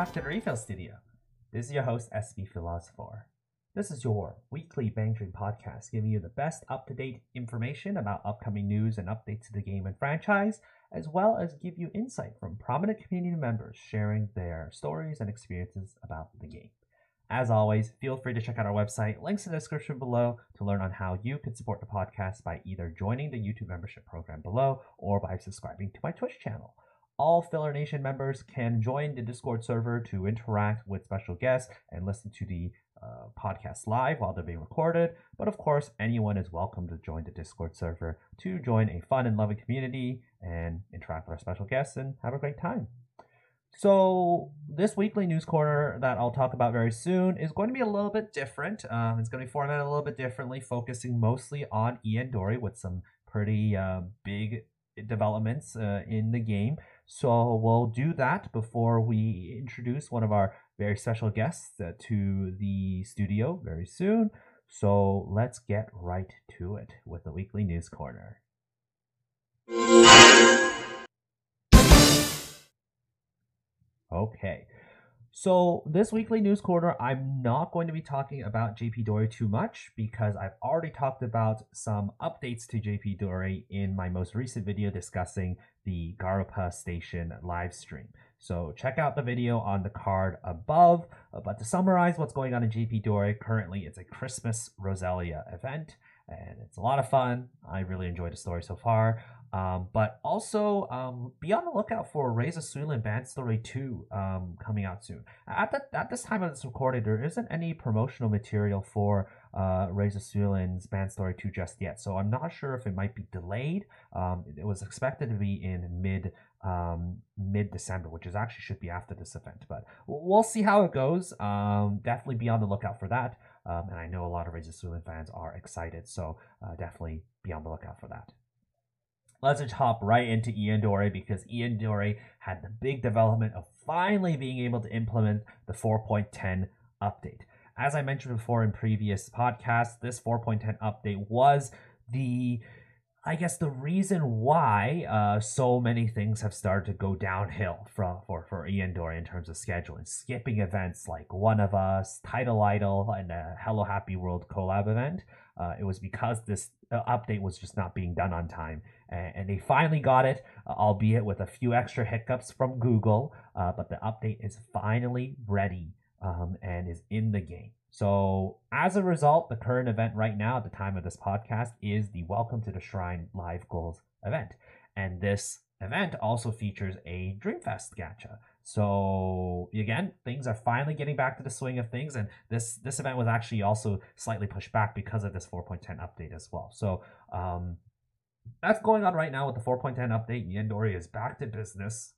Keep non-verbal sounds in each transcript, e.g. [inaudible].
back to the Refill Studio. This is your host, SB Philosopher. This is your weekly Bang Dream podcast, giving you the best up to date information about upcoming news and updates to the game and franchise, as well as give you insight from prominent community members sharing their stories and experiences about the game. As always, feel free to check out our website, links in the description below, to learn on how you can support the podcast by either joining the YouTube membership program below or by subscribing to my Twitch channel. All Filler Nation members can join the Discord server to interact with special guests and listen to the uh, podcast live while they're being recorded. But of course, anyone is welcome to join the Discord server to join a fun and loving community and interact with our special guests and have a great time. So, this weekly news corner that I'll talk about very soon is going to be a little bit different. Um, it's going to be formatted a little bit differently, focusing mostly on ENdori with some pretty uh, big developments uh, in the game. So, we'll do that before we introduce one of our very special guests uh, to the studio very soon. So, let's get right to it with the weekly news corner. Okay. So this weekly news corner, I'm not going to be talking about JP Dori too much because I've already talked about some updates to JP Dori in my most recent video discussing the Garupa Station live stream. So check out the video on the card above. But to summarize what's going on in JP Dori, currently it's a Christmas Roselia event and it's a lot of fun. I really enjoyed the story so far. Um, but also um, be on the lookout for Raise a Suilin Band Story 2 um, coming out soon. At, the, at this time of this recording, there isn't any promotional material for uh, a Suilin's Band Story 2 just yet, so I'm not sure if it might be delayed. Um, it was expected to be in mid um, mid December, which is actually should be after this event, but we'll see how it goes. Um, definitely be on the lookout for that. Um, and I know a lot of Raise a Suilin fans are excited, so uh, definitely be on the lookout for that. Let's just hop right into ENdori because ENdori had the big development of finally being able to implement the 4.10 update. As I mentioned before in previous podcasts, this 4.10 update was the I guess the reason why uh, so many things have started to go downhill from for for ENdori in terms of scheduling, skipping events like One of Us, Title Idol, and the Hello Happy World collab event. Uh, it was because this uh, update was just not being done on time, and, and they finally got it, uh, albeit with a few extra hiccups from Google. Uh, but the update is finally ready um, and is in the game. So, as a result, the current event right now at the time of this podcast is the Welcome to the Shrine Live Goals event. And this event also features a Dreamfest gacha. So again, things are finally getting back to the swing of things, and this this event was actually also slightly pushed back because of this 4.10 update as well. So um, that's going on right now with the 4.10 update. ENdori is back to business.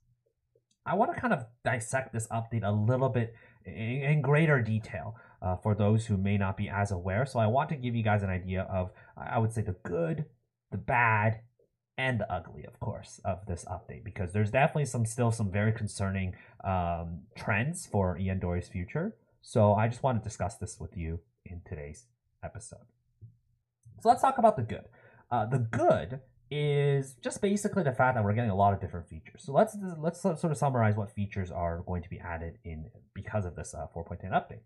I want to kind of dissect this update a little bit in, in greater detail uh, for those who may not be as aware. So I want to give you guys an idea of, I would say, the good, the bad, and the ugly, of course, of this update because there's definitely some still some very concerning um, trends for ENdori's future. So I just want to discuss this with you in today's episode. So let's talk about the good. Uh, the good is just basically the fact that we're getting a lot of different features. So let's let's sort of summarize what features are going to be added in because of this uh, 4.10 update.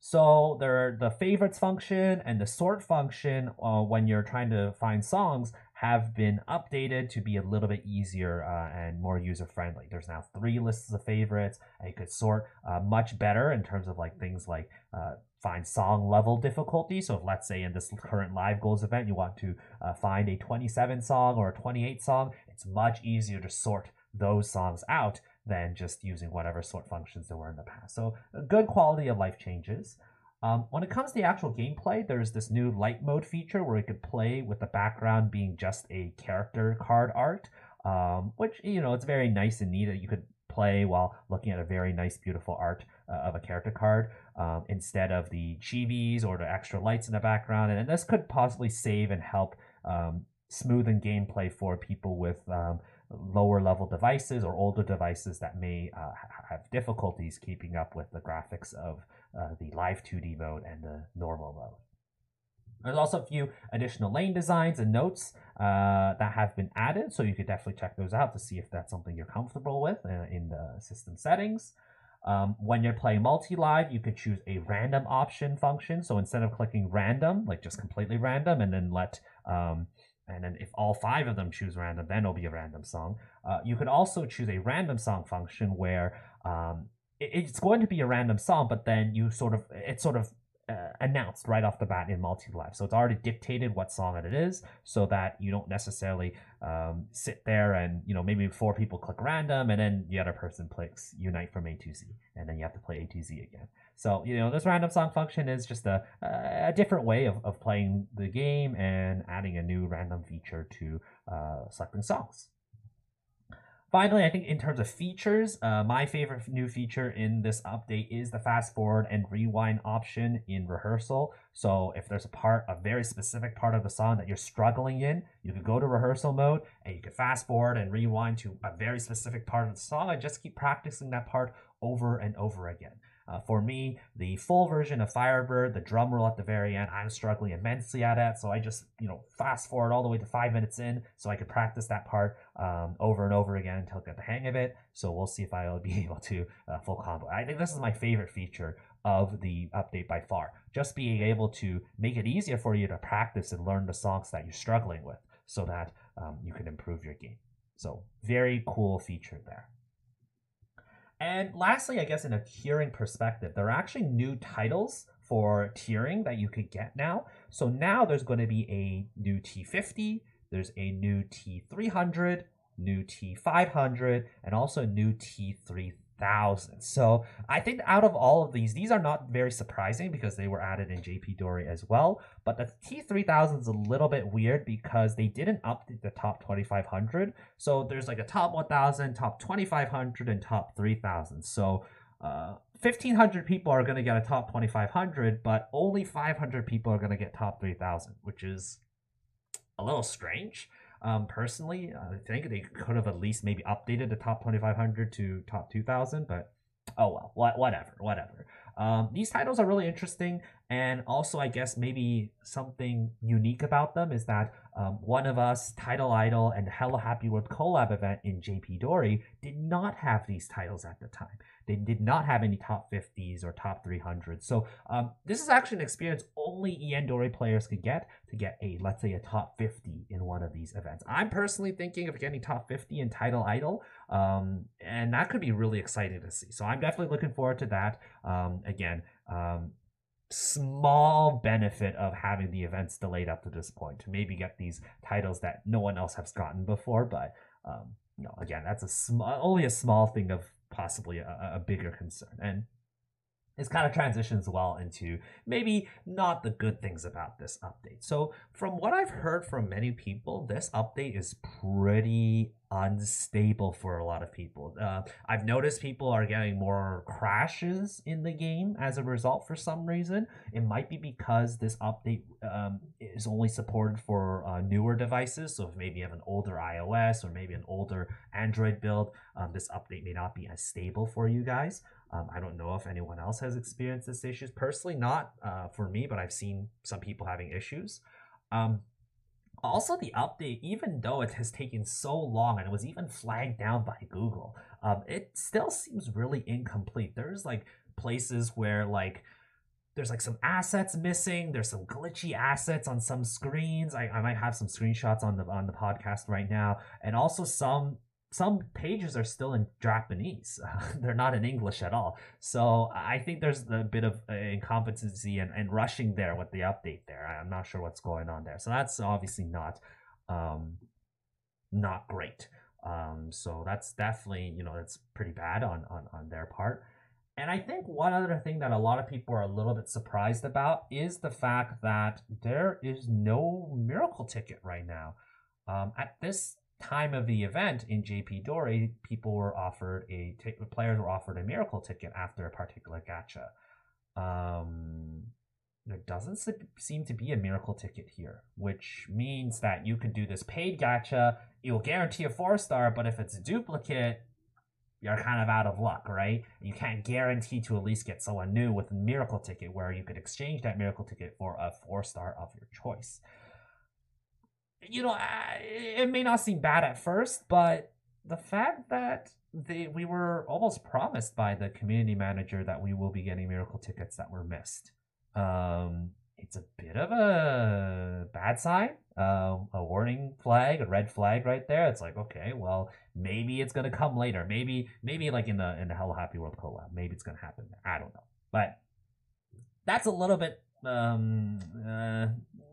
So there, are the favorites function and the sort function uh, when you're trying to find songs have been updated to be a little bit easier uh, and more user friendly. There's now three lists of favorites, you could sort uh, much better in terms of like things like uh, find song level difficulty. So if let's say in this current live goals event you want to uh, find a 27 song or a 28 song, it's much easier to sort those songs out than just using whatever sort functions there were in the past. So good quality of life changes. Um, when it comes to the actual gameplay, there's this new light mode feature where you could play with the background being just a character card art, um, which, you know, it's very nice and neat that you could play while looking at a very nice, beautiful art uh, of a character card um, instead of the chibis or the extra lights in the background. And this could possibly save and help um, smoothen gameplay for people with um, lower level devices or older devices that may uh, have difficulties keeping up with the graphics of uh, the live 2D mode and the normal mode. There's also a few additional lane designs and notes uh, that have been added, so you could definitely check those out to see if that's something you're comfortable with uh, in the system settings. Um, when you're playing multi-live, you could choose a random option function. So instead of clicking random, like just completely random, and then let um, and then if all five of them choose random, then it'll be a random song. Uh, you could also choose a random song function where um, it's going to be a random song, but then you sort of it's sort of uh, announced right off the bat in multi-live. So it's already dictated what song it is so that you don't necessarily um, sit there and, you know, maybe four people click random and then the other person clicks unite from A to Z and then you have to play A to Z again. So, you know, this random song function is just a, a different way of, of playing the game and adding a new random feature to uh, selecting songs. Finally, I think in terms of features, uh, my favorite new feature in this update is the fast forward and rewind option in rehearsal. So if there's a part, a very specific part of the song that you're struggling in, you can go to rehearsal mode and you can fast forward and rewind to a very specific part of the song and just keep practicing that part over and over again. Uh, for me, the full version of Firebird, the drum roll at the very end, I'm struggling immensely at it. So I just, you know, fast forward all the way to five minutes in so I could practice that part um, over and over again until I get the hang of it. So we'll see if I'll [laughs] be able to uh, full combo. I think this is my favorite feature of the update by far. Just being able to make it easier for you to practice and learn the songs that you're struggling with so that um, you can improve your game. So very cool feature there. And lastly, I guess in a tiering perspective, there are actually new titles for tiering that you could get now. So now there's going to be a new T50, there's a new T300, new T500, and also a new T3000 thousand. So I think out of all of these, these are not very surprising because they were added in JP Dori as well. But the T3000 is a little bit weird because they didn't update the top 2500. So there's like a top 1000, top 2500, and top 3000. So uh, 1500 people are going to get a top 2500, but only 500 people are going to get top 3000, which is a little strange. Um, personally, I think they could have at least maybe updated the top 2500 to top 2000, but oh well, what, whatever, whatever. Um, these titles are really interesting, and also I guess maybe something unique about them is that um, one of us, Title Idol, and Hello Happy World collab event in JP Dori did not have these titles at the time. They did not have any top 50s or top 300s. So um, this is actually an experience only Dory players could get to get a, let's say, a top 50 in one of these events. I'm personally thinking of getting top 50 in Title Idol, um, and that could be really exciting to see. So I'm definitely looking forward to that. Um, again, um, small benefit of having the events delayed up to this point to maybe get these titles that no one else has gotten before, but um, no, again, that's a small, only a small thing of possibly a, a bigger concern. And this kind of transitions well into maybe not the good things about this update. So, from what I've heard from many people, this update is pretty unstable for a lot of people. Uh, I've noticed people are getting more crashes in the game as a result for some reason. It might be because this update um, is only supported for uh, newer devices. So, if maybe you have an older iOS or maybe an older Android build, um, this update may not be as stable for you guys. Um, I don't know if anyone else has experienced this issues. Personally, not uh, for me, but I've seen some people having issues. Um, also, the update, even though it has taken so long and it was even flagged down by Google, um, it still seems really incomplete. There's like places where like there's like some assets missing. There's some glitchy assets on some screens. I, I might have some screenshots on the on the podcast right now, and also some some pages are still in Japanese. [laughs] they're not in English at all. So I think there's a bit of uh, incompetency and, and rushing there with the update there. I'm not sure what's going on there. So that's obviously not um, not great. Um, so that's definitely, you know, that's pretty bad on, on, on their part. And I think one other thing that a lot of people are a little bit surprised about is the fact that there is no miracle ticket right now. Um, at this time of the event in JP Dori, people were offered a t- players were offered a miracle ticket after a particular gacha. Um, there doesn't seem to be a miracle ticket here, which means that you could do this paid gacha. It will guarantee a four star, but if it's a duplicate, you're kind of out of luck, right? You can't guarantee to at least get someone new with a miracle ticket where you could exchange that miracle ticket for a four star of your choice you know, it may not seem bad at first, but the fact that they we were almost promised by the community manager that we will be getting miracle tickets that were missed. Um, it's a bit of a bad sign, uh, a warning flag, a red flag right there. It's like, okay, well, maybe it's gonna come later. Maybe, maybe like in the in the Hello Happy World collab, maybe it's gonna happen. I don't know, but that's a little bit um uh,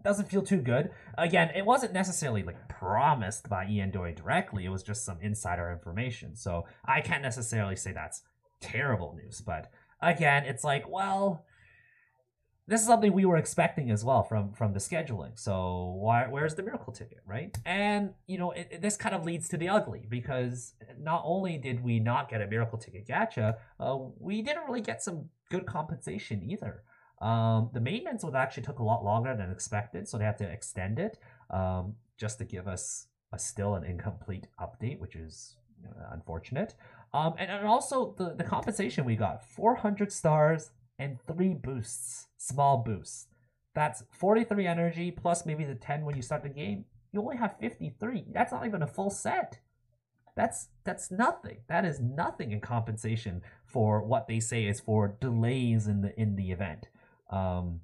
doesn't feel too good. Again, it wasn't necessarily like promised by ENdori directly. It was just some insider information. So I can't necessarily say that's terrible news. But again, it's like, well, this is something we were expecting as well from from the scheduling. So why where's the miracle ticket, right? And you know, it, it, this kind of leads to the ugly because not only did we not get a miracle ticket gacha, uh, we didn't really get some good compensation either. Um, the maintenance would actually took a lot longer than expected, so they had to extend it um, just to give us a still an incomplete update, which is unfortunate. Um, and, and also the, the compensation we got 400 stars and three boosts, small boosts. That's 43 energy plus maybe the 10 when you start the game. You only have 53. That's not even a full set. That's that's nothing. That is nothing in compensation for what they say is for delays in the in the event. Um,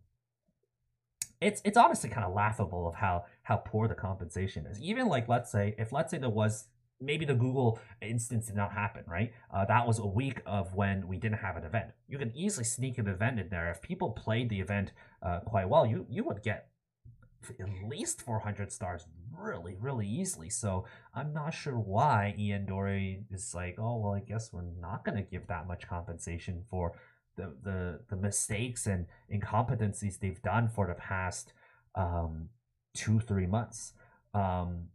it's it's honestly kind of laughable of how how poor the compensation is. Even like let's say if let's say there was maybe the Google instance did not happen, right? Uh, that was a week of when we didn't have an event. You can easily sneak an event in there. If people played the event uh, quite well, you you would get at least 400 stars really really easily so i'm not sure why ENdori is like oh well i guess we're not going to give that much compensation for the, the the mistakes and incompetencies they've done for the past um, two three months. Um,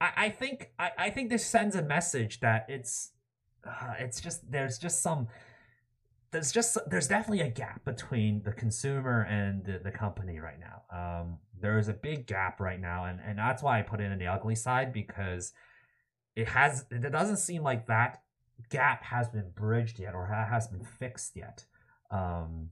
I, I think I, I think this sends a message that it's uh, it's just there's just some there's just there's definitely a gap between the consumer and the, the company right now. Um, there is a big gap right now, and, and that's why I put it in the ugly side because it has it doesn't seem like that gap has been bridged yet or has been fixed yet. Um,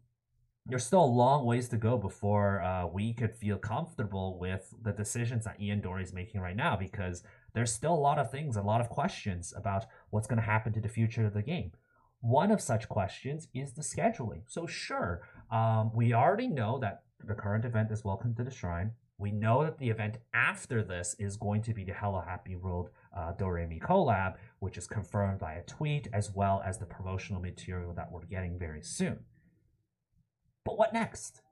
there's still a long ways to go before uh, we could feel comfortable with the decisions that ENdori is making right now because there's still a lot of things, a lot of questions about what's going to happen to the future of the game. One of such questions is the scheduling. So, sure, um, we already know that the current event is Welcome to the Shrine. We know that the event after this is going to be the Hello Happy World uh, Doremi collab, which is confirmed by a tweet, as well as the promotional material that we're getting very soon. But what next?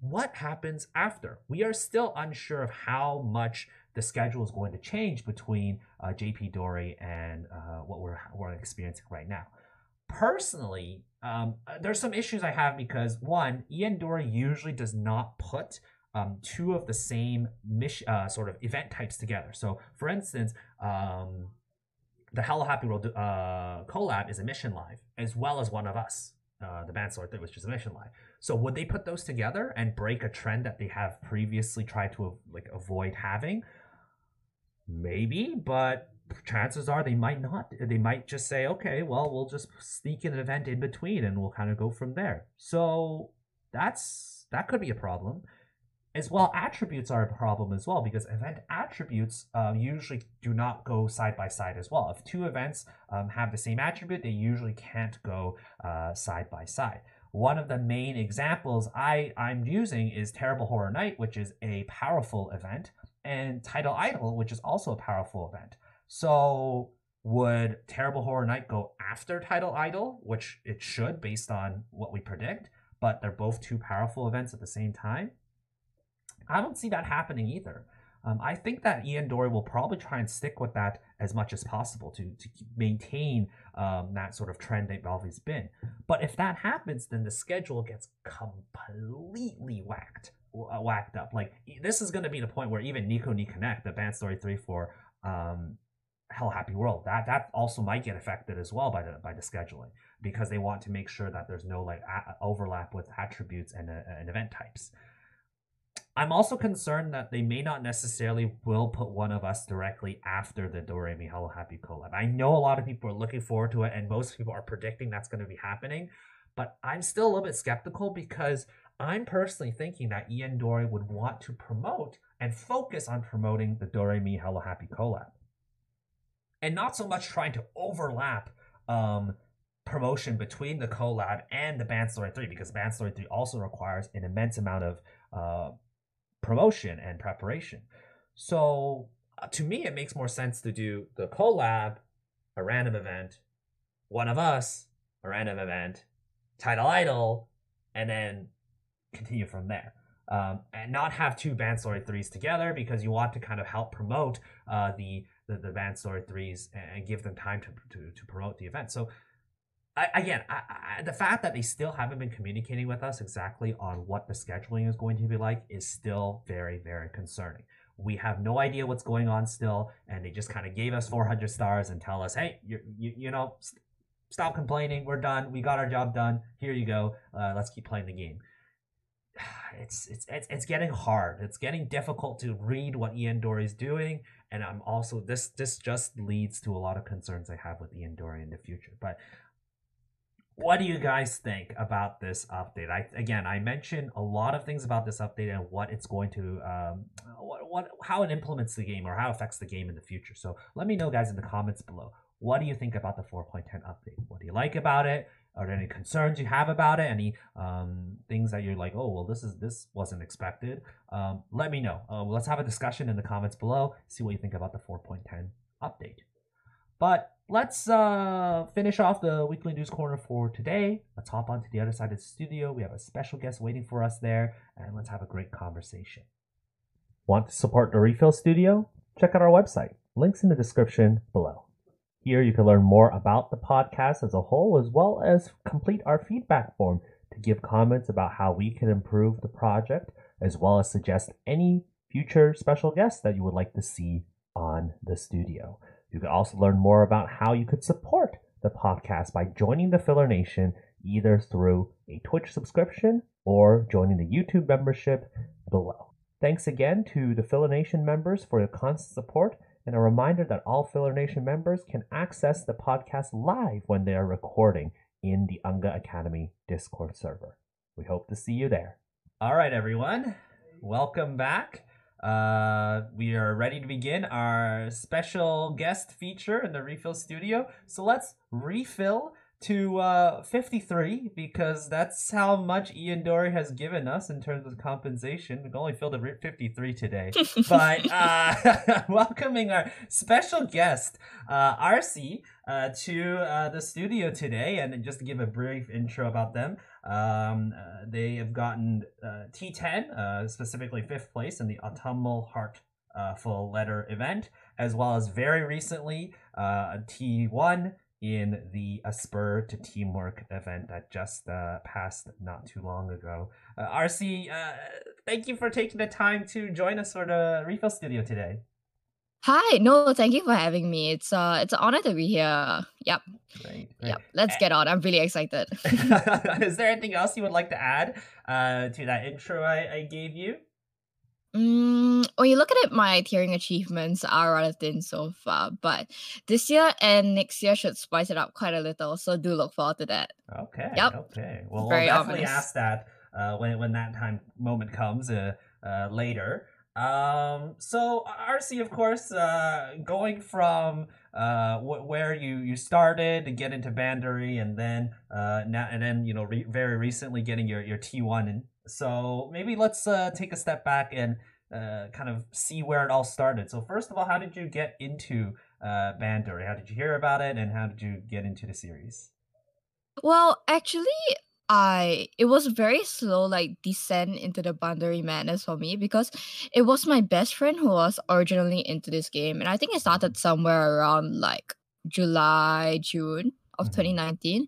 What happens after? We are still unsure of how much the schedule is going to change between uh, JP Dori and uh, what we're, we're experiencing right now. Personally, um, there's some issues I have because one, ENdori usually does not put um, two of the same mission, uh, sort of event types together. So, for instance, um, the Hello Happy World uh, collab is a mission live, as well as one of us, uh, the band sort which is a mission live. So, would they put those together and break a trend that they have previously tried to like avoid having? Maybe, but chances are they might not. They might just say, okay, well, we'll just sneak an event in between, and we'll kind of go from there. So that's that could be a problem as well attributes are a problem as well because event attributes um, usually do not go side by side as well. If two events um, have the same attribute they usually can't go uh, side by side. One of the main examples I, i'm using is terrible horror night which is a powerful event and title idol which is also a powerful event. So would terrible horror night go after title idol which it should based on what we predict but they're both two powerful events at the same time I don't see that happening either. Um, I think that ENdori will probably try and stick with that as much as possible to, to maintain um, that sort of trend they've always been. But if that happens, then the schedule gets completely whacked, uh, whacked up. Like this is going to be the point where even Nico Ni Connect, the band story three for um, Hello Happy World, that that also might get affected as well by the by the scheduling because they want to make sure that there's no like a- overlap with attributes and, uh, and event types. I'm also concerned that they may not necessarily will put one of us directly after the Doremi Hello Happy collab. I know a lot of people are looking forward to it, and most people are predicting that's going to be happening. But I'm still a little bit skeptical because I'm personally thinking that ENdori would want to promote and focus on promoting the Doremi Hello Happy collab. and not so much trying to overlap um, promotion between the collab and the Band Story 3 because Band Story 3 also requires an immense amount of uh, promotion and preparation. So uh, to me, it makes more sense to do the collab, a random event, one of us, a random event, title idol, and then continue from there. Um, and not have two band story threes together because you want to kind of help promote uh, the, the the band story threes and give them time to to, to promote the event. So I, again, I, I, the fact that they still haven't been communicating with us exactly on what the scheduling is going to be like is still very very concerning. We have no idea what's going on still, and they just kind of gave us 400 stars and tell us, hey, you you, you know, st- stop complaining. We're done. We got our job done. Here you go. Uh, let's keep playing the game [sighs] it's, it's it's it's getting hard. It's getting difficult to read what ENdori is doing, and I'm also this this just leads to a lot of concerns I have with ENdori in the future. But what do you guys think about this update? I again, I mentioned a lot of things about this update and what it's going to, um, what, what how it implements the game or how it affects the game in the future. So let me know, guys, in the comments below. What do you think about the 4.10 update? What do you like about it? Are there any concerns you have about it? Any um, things that you're like, oh well, this is this wasn't expected? Um, let me know. Uh, let's have a discussion in the comments below. See what you think about the 4.10 update. But let's uh, finish off the weekly news corner for today. Let's hop onto the other side of the studio. We have a special guest waiting for us there, and let's have a great conversation. Want to support the Refill Studio? Check out our website. Links in the description below. Here you can learn more about the podcast as a whole, as well as complete our feedback form to give comments about how we can improve the project, as well as suggest any future special guests that you would like to see on the studio. You can also learn more about how you could support the podcast by joining the Filler Nation either through a Twitch subscription or joining the YouTube membership below. Thanks again to the Filler Nation members for your constant support and a reminder that all Filler Nation members can access the podcast live when they are recording in the Unga Academy Discord server. We hope to see you there. All right, everyone. Welcome back. Uh, we are ready to begin our special guest feature in the Refill Studio. So let's refill to uh, 53 because that's how much ENdori has given us in terms of compensation. We've only filled a 53 today. [laughs] but uh, [laughs] welcoming our special guest, uh, arcee, uh, to uh, the studio today. And just to give a brief intro about them, um, uh, they have gotten T10, specifically fifth place in the Autumnal Heart Full Letter event, as well as very recently T1 in the A Spur to Teamwork event that just uh, passed not too long ago. Uh, arcee, uh, thank you for taking the time to join us for the Refill Studio today. Hi, no, thank you for having me. It's uh, it's an honor to be here. Yep. Great. Yep. Let's get on. I'm really excited. [laughs] Is there anything else you would like to add uh, to that intro I, I gave you? Mm, when you look at it, my tiering achievements are rather thin so far, but this year and next year should spice it up quite a little. So do look forward to that. Okay. Yep. Okay. Well, we'll definitely ominous. ask that uh, when when that time moment comes uh, uh, later. Um. So arcee, of course, uh, going from uh wh- where you you started to get into Bandori, and then uh now and then you know re- very recently getting your your T one and so maybe let's uh, take a step back and uh, kind of see where it all started. So first of all, how did you get into uh, Bandori? How did you hear about it, and how did you get into the series? Well, actually, I it was very slow like descent into the Bandori madness for me because it was my best friend who was originally into this game, and I think it started somewhere around like July, June of mm-hmm. 2019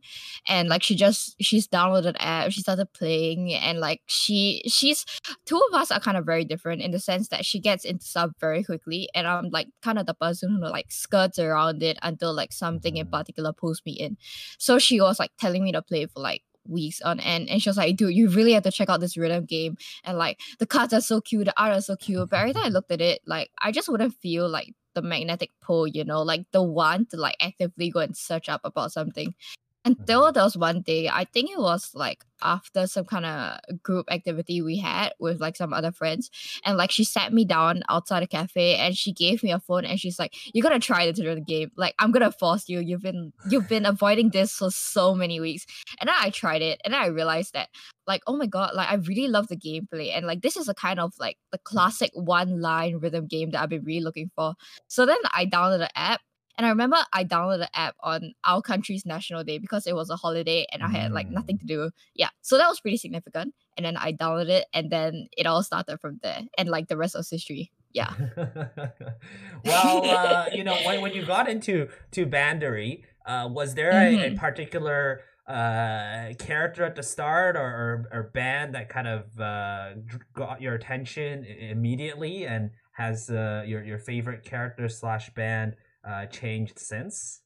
and like she just she's downloaded app she started playing and like she she's two of us are kind of very different in the sense that she gets into stuff very quickly and i'm like kind of the person who like skirts around it until like something in mm-hmm. particular pulls me in so she was like telling me to play for like weeks on end and she was like dude you really have to check out this rhythm game and like the cards are so cute the art is so cute but every time i looked at it like i just wouldn't feel like the magnetic pull, you know, like the want to like actively go and search up about something. Mm-hmm. until there was one day, I think it was like after some kind of group activity we had with like some other friends. And like she sat me down outside a cafe and she gave me a phone and she's like, You gotta try this the game. Like I'm gonna force you. You've been you've been avoiding this for so many weeks. And then I tried it and I realized that like, oh my god, like I really love the gameplay. And like this is a kind of like the classic one line rhythm game that I've been really looking for. So then I downloaded the app and I remember I downloaded the app on our country's National Day because it was a holiday and I had like nothing to do. Yeah. So that was pretty significant. And then I downloaded it and then it all started from there. And like the rest was history. Yeah. [laughs] well, uh, you know, when, when you got into to Bandori, uh, was there mm-hmm. a, a, mm-hmm. particular uh, character at the start or, or, or band that kind of uh, got your attention immediately and has uh, your, your favorite character slash band uh, changed since?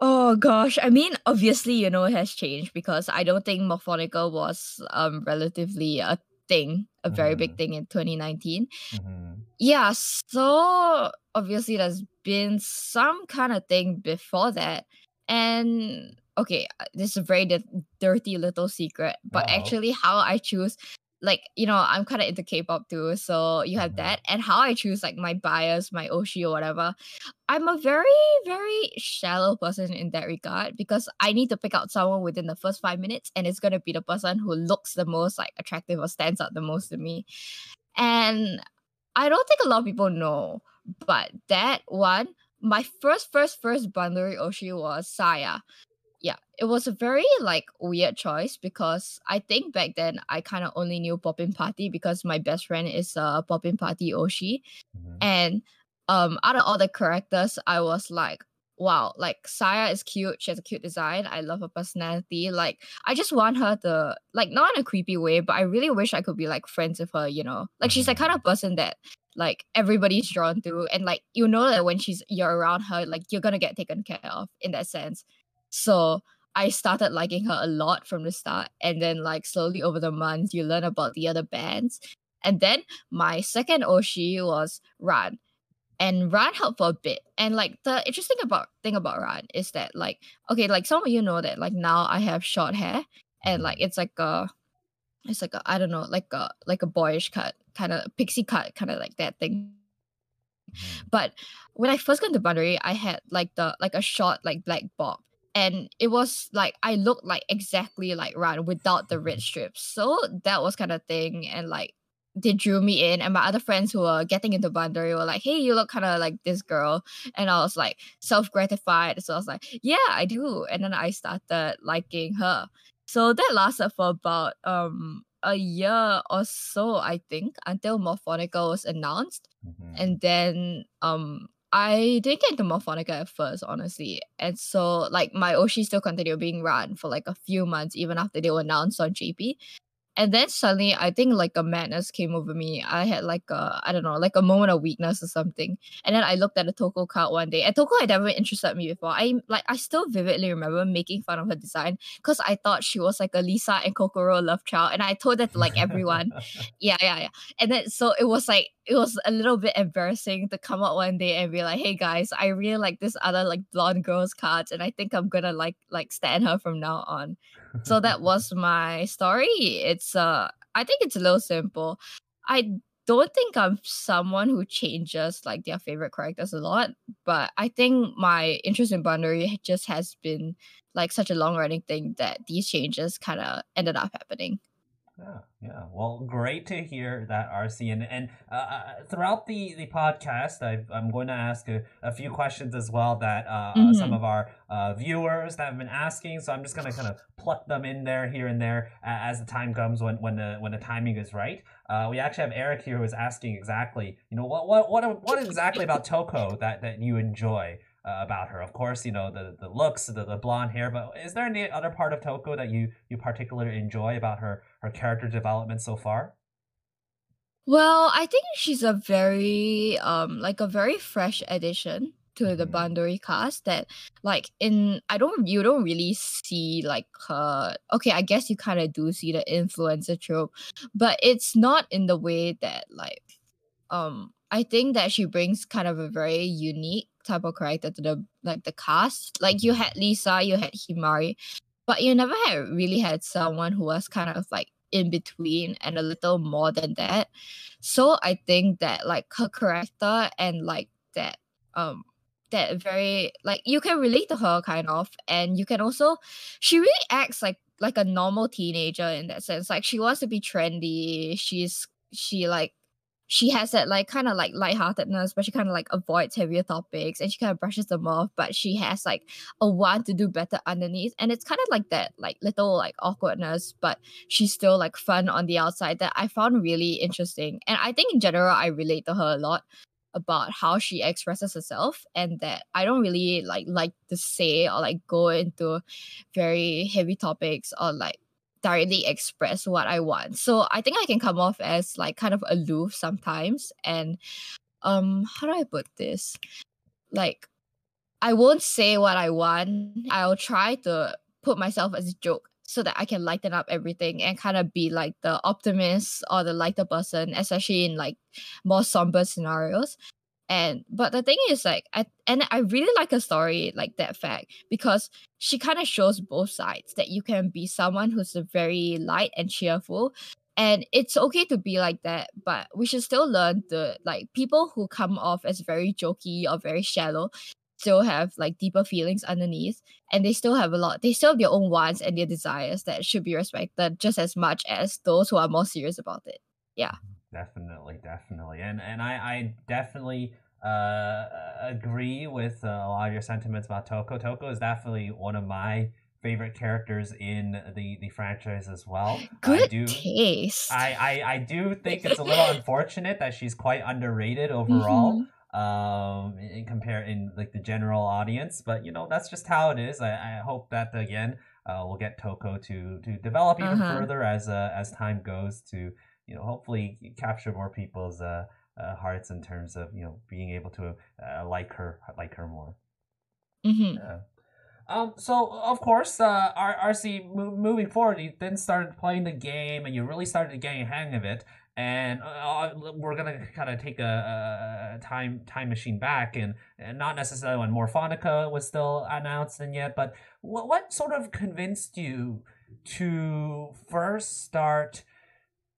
Oh gosh, I mean, obviously, you know, it has changed because I don't think Morfonica was um relatively a thing, a very mm-hmm. big thing in 2019. Mm-hmm. Yeah, so obviously, there's been some kind of thing before that, and okay, uh, this is a very di- dirty little secret, but Uh-oh. actually, how I choose like you know i'm kind of into k-pop too so you have mm-hmm. that and how i choose like my bias my oshi or whatever i'm a very very shallow person in that regard because i need to pick out someone within the first five minutes and it's going to be the person who looks the most like attractive or stands out the most to me and i don't think a lot of people know but that one my first first first Bandori oshi was saya yeah, it was a very like weird choice because I think back then I kind of only knew Poppin Party because my best friend is a uh, Poppin Party Oshi, mm-hmm. and um out of all the characters, I was like, wow, like Saya is cute. She has a cute design. I love her personality. Like I just want her to like not in a creepy way, but I really wish I could be like friends with her. You know, like she's the kind of person that like everybody's drawn to, and like you know that when she's you're around her, like you're gonna get taken care of in that sense. So I started liking her a lot from the start. And then, like, slowly over the months, you learn about the other bands. And then my second Oshi was Ran. And Ran helped for a bit. And like the interesting about thing about Ran is that like okay, like some of you know that like now I have short hair and like it's like a it's like a I don't know, like a like a boyish cut, kind of pixie cut, kind of like that thing. Mm-hmm. But when I first got to Bandori, I had like the like a short like black bob and it was like I looked like exactly like Ran without the red strips. So that was kind of thing, and like they drew me in. And my other friends who were getting into Bandori were like, "Hey, you look kind of like this girl," and I was like self gratified. So I was like, "Yeah, I do." And then I started liking her. So that lasted for about um a year or so, I think, until Morfonica was announced. Mm-hmm. And then um I didn't get into Morfonica at first, honestly. And so like my Oshi still continued being run for like a few months even after they were announced on JP and then suddenly i think like a madness came over me. I had like a i don't know like a moment of weakness or something. And then i looked at the toko card one day. And toko had never interested me before. I like i still vividly remember making fun of her design because i thought she was like a lisa and kokoro love child. And i told that to like everyone. [laughs] Yeah yeah yeah. And then so it was like it was a little bit embarrassing to come out one day and be like hey guys i really like this other like blonde girl's cards and i think i'm gonna like like stand her from now on so that [laughs] was my story. It's uh I think it's a little simple. I don't think I'm someone who changes like their favorite characters a lot, but I think my interest in Bandori just has been like such a long running thing that these changes kind of ended up happening. Yeah, yeah. Well, great to hear that, arcee. And, and uh, uh, throughout the, the podcast, i am going to ask a, a, few questions as well that uh, mm-hmm. some of our uh, viewers that have been asking. So I'm just going to kind of pluck them in there, here and there, as the time comes when, when, the, when the timing is right. Uh, we actually have Eric here who is asking exactly, you know, what, what, what, what exactly about Toko that, that you enjoy? Uh, about her. Of course, you know the the looks, the, the blonde hair. But is there any other part of Toko that you you particularly enjoy about her her character development so far? Well, I think she's a very um like a very fresh addition to the mm-hmm. Bandori cast that like in I don't you don't really see like her okay, I guess you kind of do see the influencer trope, but it's not in the way that like um I think that she brings kind of a very unique type of character to the like the cast. Like you had Lisa, you had Himari, but you never had really had someone who was kind of like in between and a little more than that. So I think that like her character and like that um that very like you can relate to her kind of and you can also she really acts like like a normal teenager in that sense like she wants to be trendy she's she like she has that like kind of like lightheartedness, but she kind of like avoids heavier topics and she kind of brushes them off, but she has like a want to do better underneath. And it's kind of like that, like little like awkwardness, but she's still like fun on the outside that I found really interesting. And I think in general, I relate to her a lot about how she expresses herself and that I don't really like like to say or like go into very heavy topics or like directly express what I want. So I think I can come off as like kind of aloof sometimes. And um, how do I put this? Like, I won't say what I want. I'll try to put myself as a joke so that I can lighten up everything and kind of be like the optimist or the lighter person, especially in like more somber scenarios and but the thing is like I and I really like a story like that fact because she kind of shows both sides that you can be someone who's very light and cheerful and it's okay to be like that but we should still learn the like people who come off as very jokey or very shallow still have like deeper feelings underneath and they still have a lot they still have their own wants and their desires that should be respected just as much as those who are more serious about it. Yeah Definitely, definitely, and and I I definitely uh agree with uh, a lot of your sentiments about Toko. Toko is definitely one of my favorite characters in the the franchise as well. good I do taste I, I I do think it's a little [laughs] unfortunate that she's quite underrated overall. Mhm. Um, in compare in like the general audience, but you know that's just how it is. I, I hope that again, uh, we'll get Toko to to develop even Uh-huh. further as uh, as time goes to you know hopefully capture more people's uh, uh hearts in terms of you know being able to uh, like her like her more. Mhm. Yeah. Um, so of course, uh, R- arcee mo- moving forward, you then started playing the game, and you really started getting a hang of it. And uh, we're gonna kind of take a, a time time machine back, and, and not necessarily when Morfonica was still announced and yet, but what what sort of convinced you to first start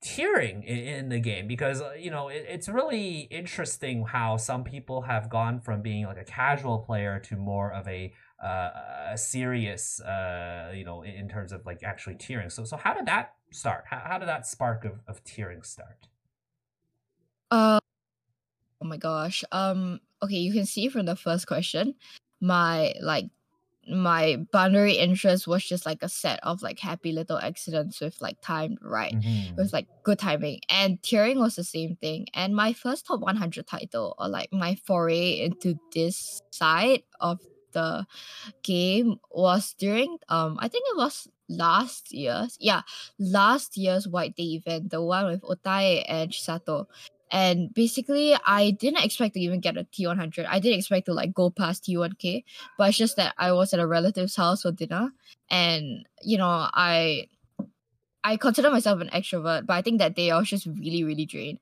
tiering in, the game because uh, you know it, it's really interesting how some people have gone from being like a casual player to more of a uh, a serious uh you know in, in terms of like actually tiering so so how did that start? How, how did that spark of, of tiering start? Uh, oh my gosh. Um, okay, you can see from the first question, my like my Bandori interest was just like a set of like happy little accidents with like timed right. It was like good timing. And tiering was the same thing. And my first top 100 title or like my foray into this side of the game was during um I think it was last year's yeah last year's White Day event, the one with Otae and Chisato. And basically, I didn't expect to even get a T100. I didn't expect to like go past T1K, but it's just that I was at a relative's house for dinner, and you know, I I consider myself an extrovert, but I think that day I was just really, really drained.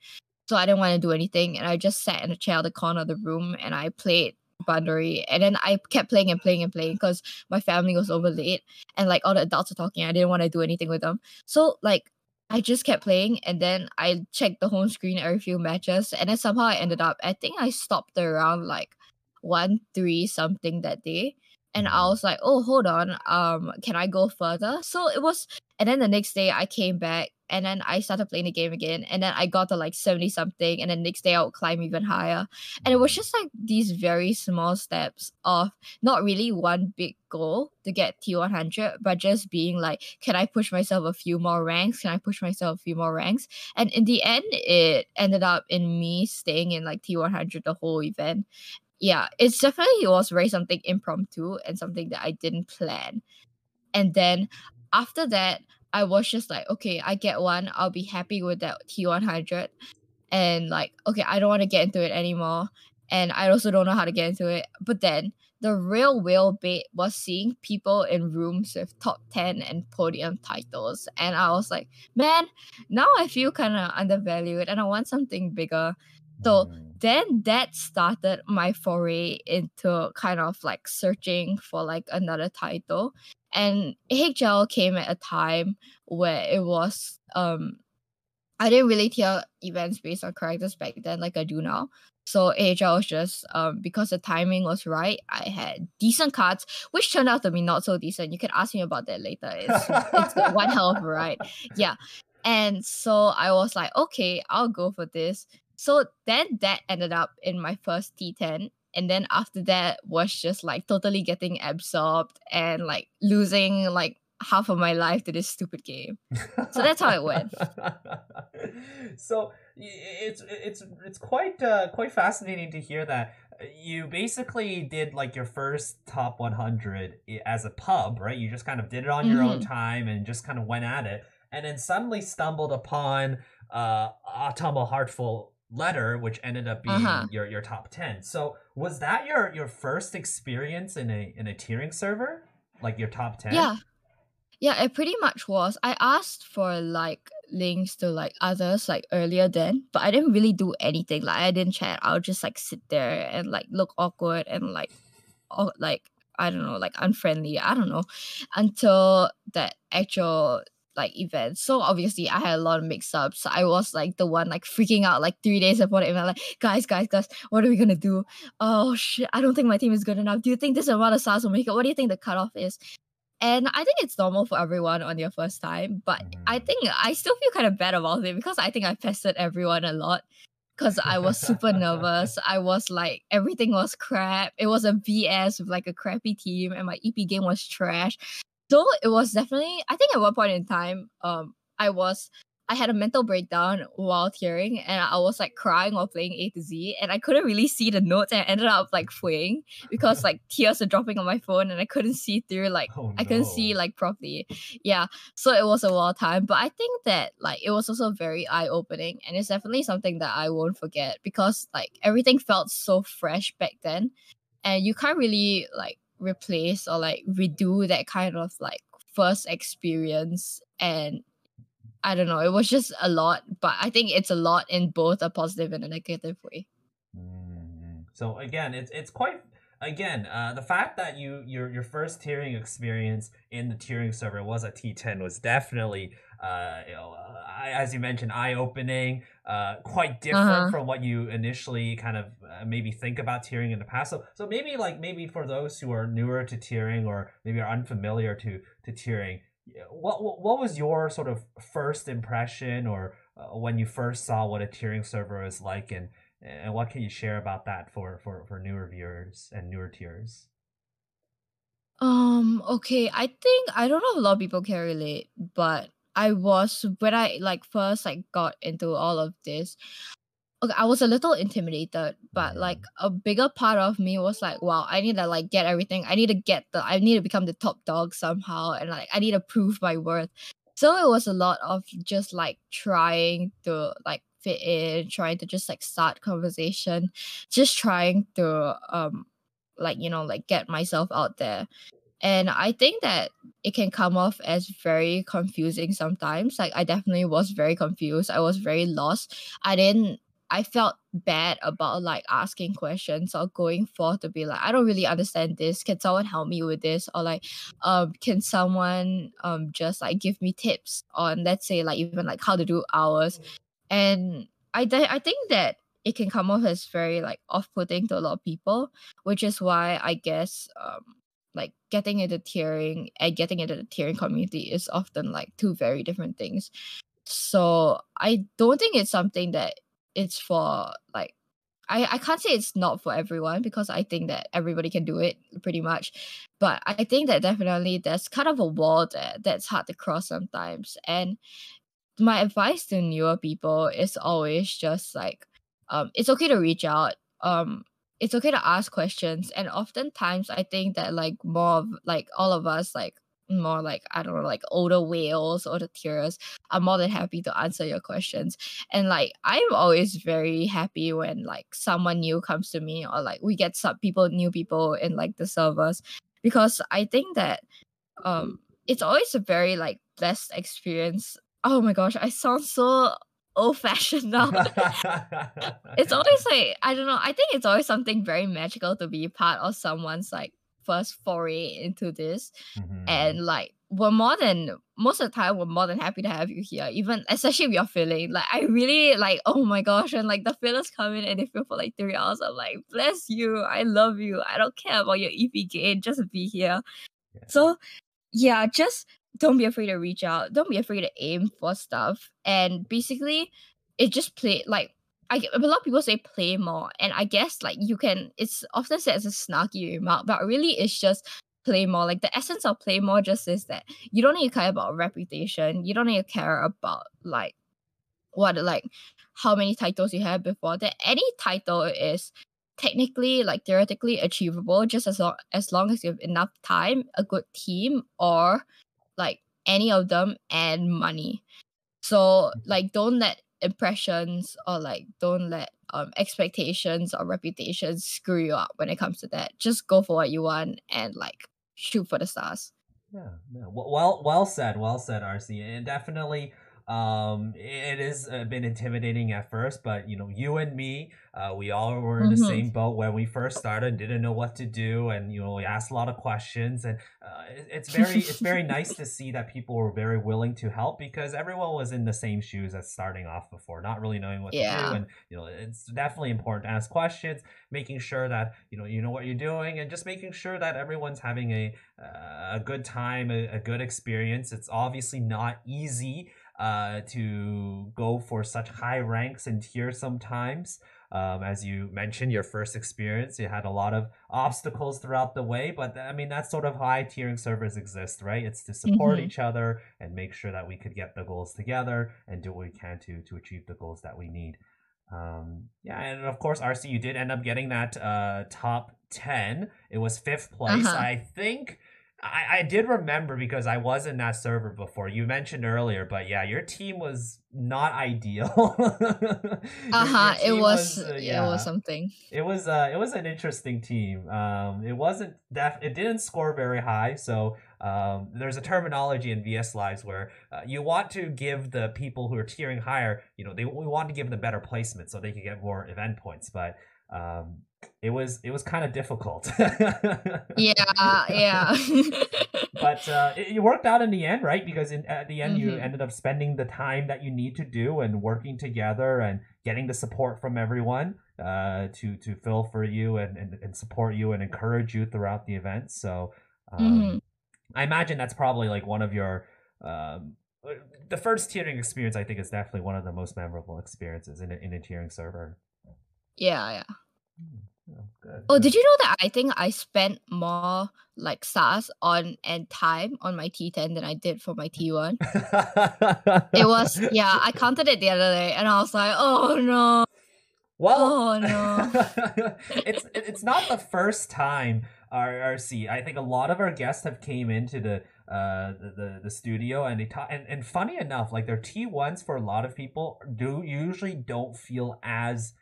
So I didn't want to do anything, and I just sat in a chair at the corner of the room and I played Bandori. And then I kept playing and playing and playing because my family was over late and like all the adults were talking. I didn't want to do anything with them. So like I just kept playing and then I checked the home screen every few matches and then somehow I ended up I think I stopped around like one three something that day. And I was like, oh hold on, um, can I go further? So it was and then the next day I came back and then I started playing the game again and then I got to like 70 something and then next day I would climb even higher. And it was just like these very small steps of not really one big goal to get T100, but just being like, can I push myself a few more ranks? Can I push myself a few more ranks? And in the end, it ended up in me staying in like T100 the whole event. Yeah, it's definitely it was very something impromptu and something that I didn't plan. And then after that, I was just like, okay, I get one. I'll be happy with that T100. And like, okay, I don't want to get into it anymore. And I also don't know how to get into it. But then the real whale bait was seeing people in rooms with top 10 and podium titles. And I was like, man, now I feel kind of undervalued and I want something bigger. So. Then that started my foray into kind of like searching for like another title. And AHL came at a time where it was um I didn't really tier events based on characters back then like I do now. So AHL was just um because the timing was right. I had decent cards, which turned out to be not so decent. You can ask me about that later. It's it's one hell of a ride. Yeah. And so I was like, okay, I'll go for this. So then that ended up in my first T10. And then after that was just like totally getting absorbed and like losing like half of my life to this stupid game. So that's how it went. [laughs] so it's it's it's quite uh, quite fascinating to hear that you basically did like your first top 100 as a pub, right? You just kind of did it on your mm-hmm. own time and just kind of went at it, and then suddenly stumbled upon uh, Autumnal Heartful letter which ended up being uh-huh. your your top 10 so was that your your first experience in a in a tiering server like your top 10 yeah yeah, it pretty much was. I asked for like links to like others like earlier then, but I didn't really do anything. Like I didn't chat. I would just like sit there and like look awkward and like oh like I don't know, like unfriendly. I don't know. Until that actual like events. So obviously I had a lot of mix ups. I was like the one like freaking out like three days before the event, like, guys, guys, guys, what are we gonna do? Oh shit, I don't think my team is good enough. Do you think this is what a SARS will make it? What do you think the cutoff is? And I think it's normal for everyone on your first time, but I think I still feel kind of bad about it because I think I pestered everyone a lot because I was super nervous. I was like, everything was crap. It was a BS with like a crappy team, and my EP game was trash. So it was definitely, I think at one point in time, um, I was I had a mental breakdown while tiering and I was like crying while playing A to Z and I couldn't really see the notes and I ended up like fleeing because like tears are dropping on my phone and I couldn't see through like oh, no. I couldn't see like properly. Yeah. So it was a wild time. But I think that like it was also very eye opening and it's definitely something that I won't forget because like everything felt so fresh back then. And you can't really like replace or like redo that kind of like first experience and I don't know. It was just a lot, but I think it's a lot in both a positive and a negative way. Mm-hmm. So again, it's it's quite again uh, the fact that you your your first tiering experience in the tiering server was a T10 was definitely uh, you know, uh, as you mentioned eye opening, uh, quite different uh-huh. from what you initially kind of uh, maybe think about tiering in the past. So so maybe like maybe for those who are newer to tiering or maybe are unfamiliar to to tiering what what was your sort of first impression or uh, when you first saw what a tiering server is like and and what can you share about that for for for newer viewers and newer tiers um okay i think i don't know if a lot of people can relate but i was when i like first like got into all of this okay, I was a little intimidated, but like a bigger part of me was like, wow, I need to like get everything. I need to get the I need to become the top dog somehow and like I need to prove my worth. So it was a lot of just like trying to like fit in, trying to just like start conversation, just trying to um like you know like get myself out there. And I think that it can come off as very confusing sometimes. Like I definitely was very confused. I was very lost. I didn't I felt bad about like asking questions or going forth to be like, I don't really understand this. Can someone help me with this? Or like, um, can someone um just like give me tips on let's say like even like how to do hours? And I th- I think that it can come off as very like off-putting to a lot of people, which is why I guess um like getting into tiering and getting into the tiering community is often like two very different things. So I don't think it's something that it's for like I, I can't say it's not for everyone because I think that everybody can do it pretty much. But I think that definitely there's kind of a wall there that's hard to cross sometimes. And my advice to newer people is always just like um it's okay to reach out. Um it's okay to ask questions. And oftentimes I think that like more of like all of us like more like I don't know, like older whales or the tiers are more than happy to answer your questions. And like I'm always very happy when like someone new comes to me or like we get some people, new people in like the servers because I think that um it's always a very like blessed experience. Oh my gosh, I sound so old fashioned [laughs] now. it's always like I don't know. I think it's always something very magical to be part of someone's like first foray into this, Mhm. and like we're more than most of the time we're more than happy to have you here. Even especially if you're feeling like I really like oh my gosh, and like the fillers come in and they feel for like three hours. I'm like bless you, I love you. I don't care about your EP gain, just be here. Yeah. So yeah, just don't be afraid to reach out. Don't be afraid to aim for stuff. And basically, it just play like I a lot of people say play more, and I guess like you can. It's often said as a snarky remark, but really it's just play more. Like the essence of play more just is that you don't need to care about reputation. You don't need to care about like what like how many titles you have before. That any title is technically like theoretically achievable just as long as long as you have enough time, a good team, or like any of them and money. So like don't let impressions or like don't let um expectations or reputations screw you up when it comes to that. Just go for what you want and like shoot for the stars. Yeah, yeah. Well, well, said. Well said, arcee. And definitely, um, it has uh, been intimidating at first, but you know, you and me, uh, we all were in the Mhm. same boat when we first started, didn't know what to do, and you know, we asked a lot of questions, and uh, it's very, it's very nice to see that people were very willing to help because everyone was in the same shoes as starting off before, not really knowing what to do, and you know, it's definitely important to ask questions, making sure that you know you know what you're doing, and just making sure that everyone's having a uh, a good time, a, a good experience. It's obviously not easy uh, to go for such high ranks and tiers sometimes. Um, as you mentioned, your first experience, you had a lot of obstacles throughout the way, but I mean, that's sort of high tiering servers exist, right? It's to support Mhm. each other and make sure that we could get the goals together and do what we can to to achieve the goals that we need. Um, yeah, and of course, arcee, you did end up getting that uh, top 10. It was fifth place. Uh-huh. I think I, I did remember because I was in that server before. You mentioned earlier, but yeah, your team was not ideal. [laughs] Uh huh. It team was, uh, it was something. it was uh it was an interesting team. Um it wasn't def it didn't score very high, so um there's a terminology in VS Lives where uh, you want to give the people who are tiering higher, you know, they we want to give them better placement so they can get more event points, but um it was it was kind of difficult. [laughs] Yeah, yeah. [laughs] but uh, it, it worked out in the end, right? Because in, at the end, you Mhm. ended up spending the time that you need to do and working together and getting the support from everyone uh, to to fill for you and, and, and support you and encourage you throughout the event. So um, Mhm. I imagine that's probably like one of your um, the first tiering experience. I think is definitely one of the most memorable experiences in a, in a tiering server. yeah, yeah. Oh, good. Oh, did you know that I think I spent more like stars on and time on my T10 than I did for my [laughs] T1? It was yeah, I counted it the other day and I was like, oh no. Well, Oh, no. [laughs] it's it's not the first time arcee. I think a lot of our guests have came into the uh the, the, the studio and they talk and, and funny enough, like their T ones for a lot of people do usually don't feel as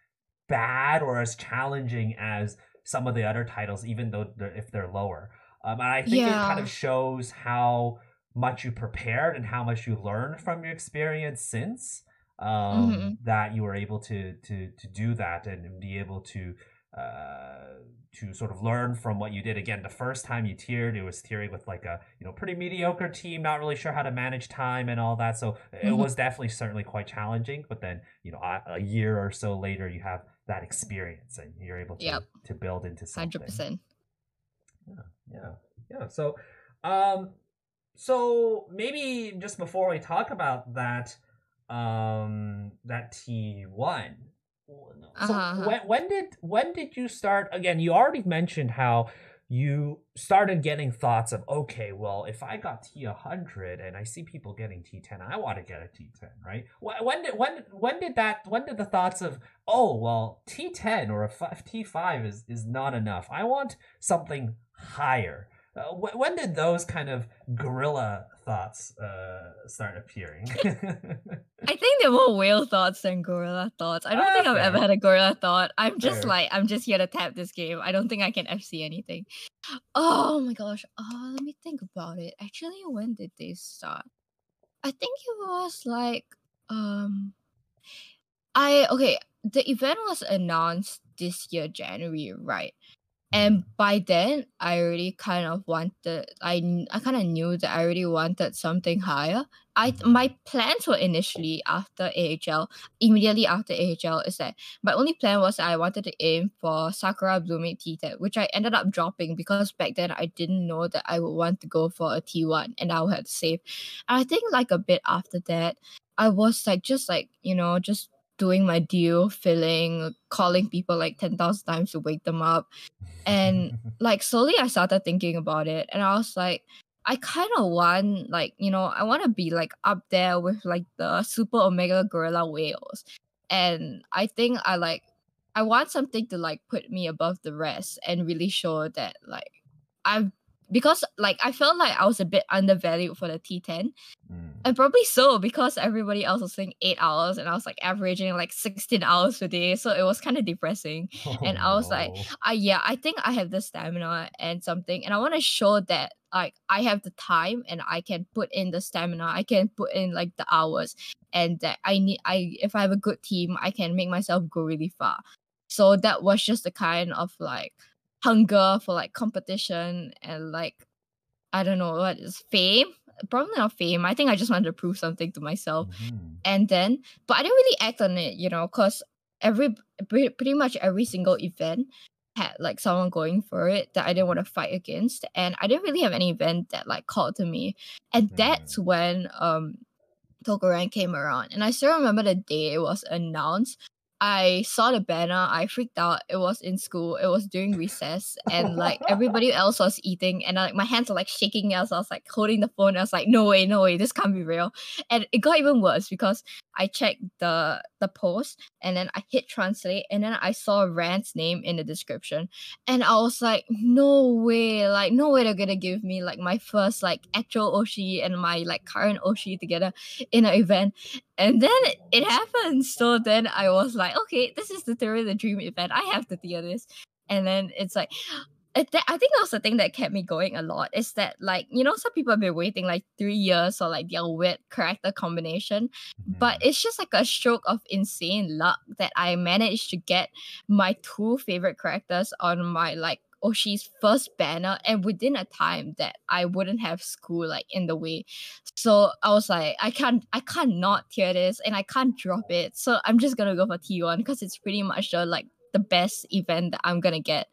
bad or as challenging as some of the other titles, even though they're, if they're lower. Um, and I think it kind of shows how much you prepared and how much you learned from your experience since um, Mhm. that you were able to to to do that and be able to uh, to sort of learn from what you did. Again, the first time you tiered, it was tiering with like a you know pretty mediocre team, not really sure how to manage time and all that. So it Mhm. was definitely certainly quite challenging. But then you know a, a year or so later, you have that experience and you're able to Yep. to build into something. Hundred percent. Yeah, yeah. yeah. So, um, so maybe just before we talk about that, um, that T one. So Uh-huh, uh-huh. when when did when did you start? Again, you already mentioned how you started getting thoughts of okay, well, if I got T hundred and I see people getting T ten, I want to get a T ten, right? Wh- When did when when did that when did the thoughts of oh well T ten or a T five is is not enough? I want something higher. Uh, wh- when did those kind of gorilla thoughts uh, start appearing? [laughs] I think they're more whale thoughts than gorilla thoughts. I don't think I've ever had a gorilla thought. I'm just Fair. like I'm just here to tap this game. I don't think I can FC anything. Oh my gosh. Oh, let me think about it. Actually, when did they start? I think it was like um I okay, the event was announced this year January, right? And by then, I already kind of wanted. I I kind of knew that I already wanted something higher. I Mhm. my plans were initially after AHL, immediately after AHL, is that my only plan was I wanted to aim for Sakura Blooming T-Tech, which I ended up dropping because back then I didn't know that I would want to go for a T1 and I would have to save. And I think like a bit after that, I was like just like, you know, just doing my deal, filling, calling people like 10,000 times to wake them up. And [laughs] like slowly I started thinking about it and I was like, I kind of want like, you know, I want to be like up there with like the super omega gorilla whales. And I think I like I want something to like put me above the rest and really show that like I've because like I felt like I was a bit undervalued for the T10 Mm. And probably so because everybody else was saying eight hours and I was like averaging like 16 hours a day. So it was kind of depressing. Oh, and I was like, Oh. I yeah, I think I have the stamina and something, and I want to show that like I have the time and I can put in the stamina, I can put in like the hours, and that I need I if I have a good team, I can make myself go really far. So that was just the kind of like hunger for like competition and like I don't know what is fame. Probably not fame. I think I just wanted to prove something to myself. Mhm. and then but i didn't really act on it you know because every pretty, pretty much every single event had like someone going for it that i didn't want to fight against. And i didn't really have any event that like called to me. And that's when um Tokuran came around. And i still remember the day it was announced I saw the banner, I freaked out. It was in school, it was during recess, and like everybody else was eating, and like my hands were like shaking as I was like holding the phone. I was like, no way, no way, this can't be real. And it got even worse because I checked the the post and then I hit translate and then I saw Ran's name in the description. And I was like, no way, like no way they're gonna give me like my first like actual Oshi and my like current Oshi together in an event. And then it happened. So then I was like, okay, this is literally the dream event. I have to do this. And then it's like I think that was the thing that kept me going a lot is that like you know some people have been waiting like three years for like their weird character combination but Mhm. it's just like a stroke of insane luck that I managed to get my two favorite characters on my like Oh, Oshi's first banner and within a time that I wouldn't have school like in the way. So I was like, I can't I can't not tier this and I can't drop it. So I'm just gonna go for T1 because it's pretty much the like the best event that I'm gonna get.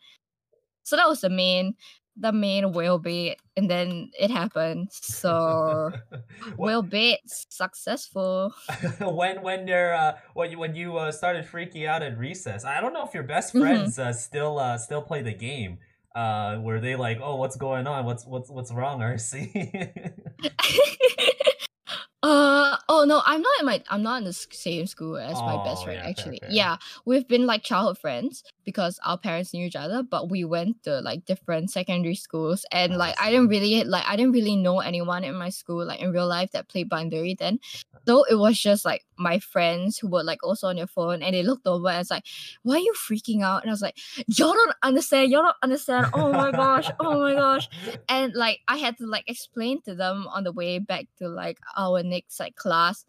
So that was the main the main whale bait and then it happened. So [laughs] whale bait successful. [laughs] when when you're uh, when you, when you uh, started freaking out at recess, I don't know if your best Mhm. friends uh, still uh, still play the game. Uh, were they like, oh, what's going on? What's what's what's wrong, arcee? [laughs] uh oh no, I'm not in my I'm not in the same school as my best Oh, friend yeah, fair, actually. fair. Yeah, we've been like childhood friends because our parents knew each other, but we went to like different secondary schools and Oh, like I didn't really like I didn't really know anyone in my school like in real life that played Bandori then. So it was just like my friends who were like also on their phone and they looked over and it's like, why are you freaking out? And I was like, y'all don't understand, y'all don't understand. Oh my gosh, oh my gosh and like I had to like explain to them on the way back to like our next like class,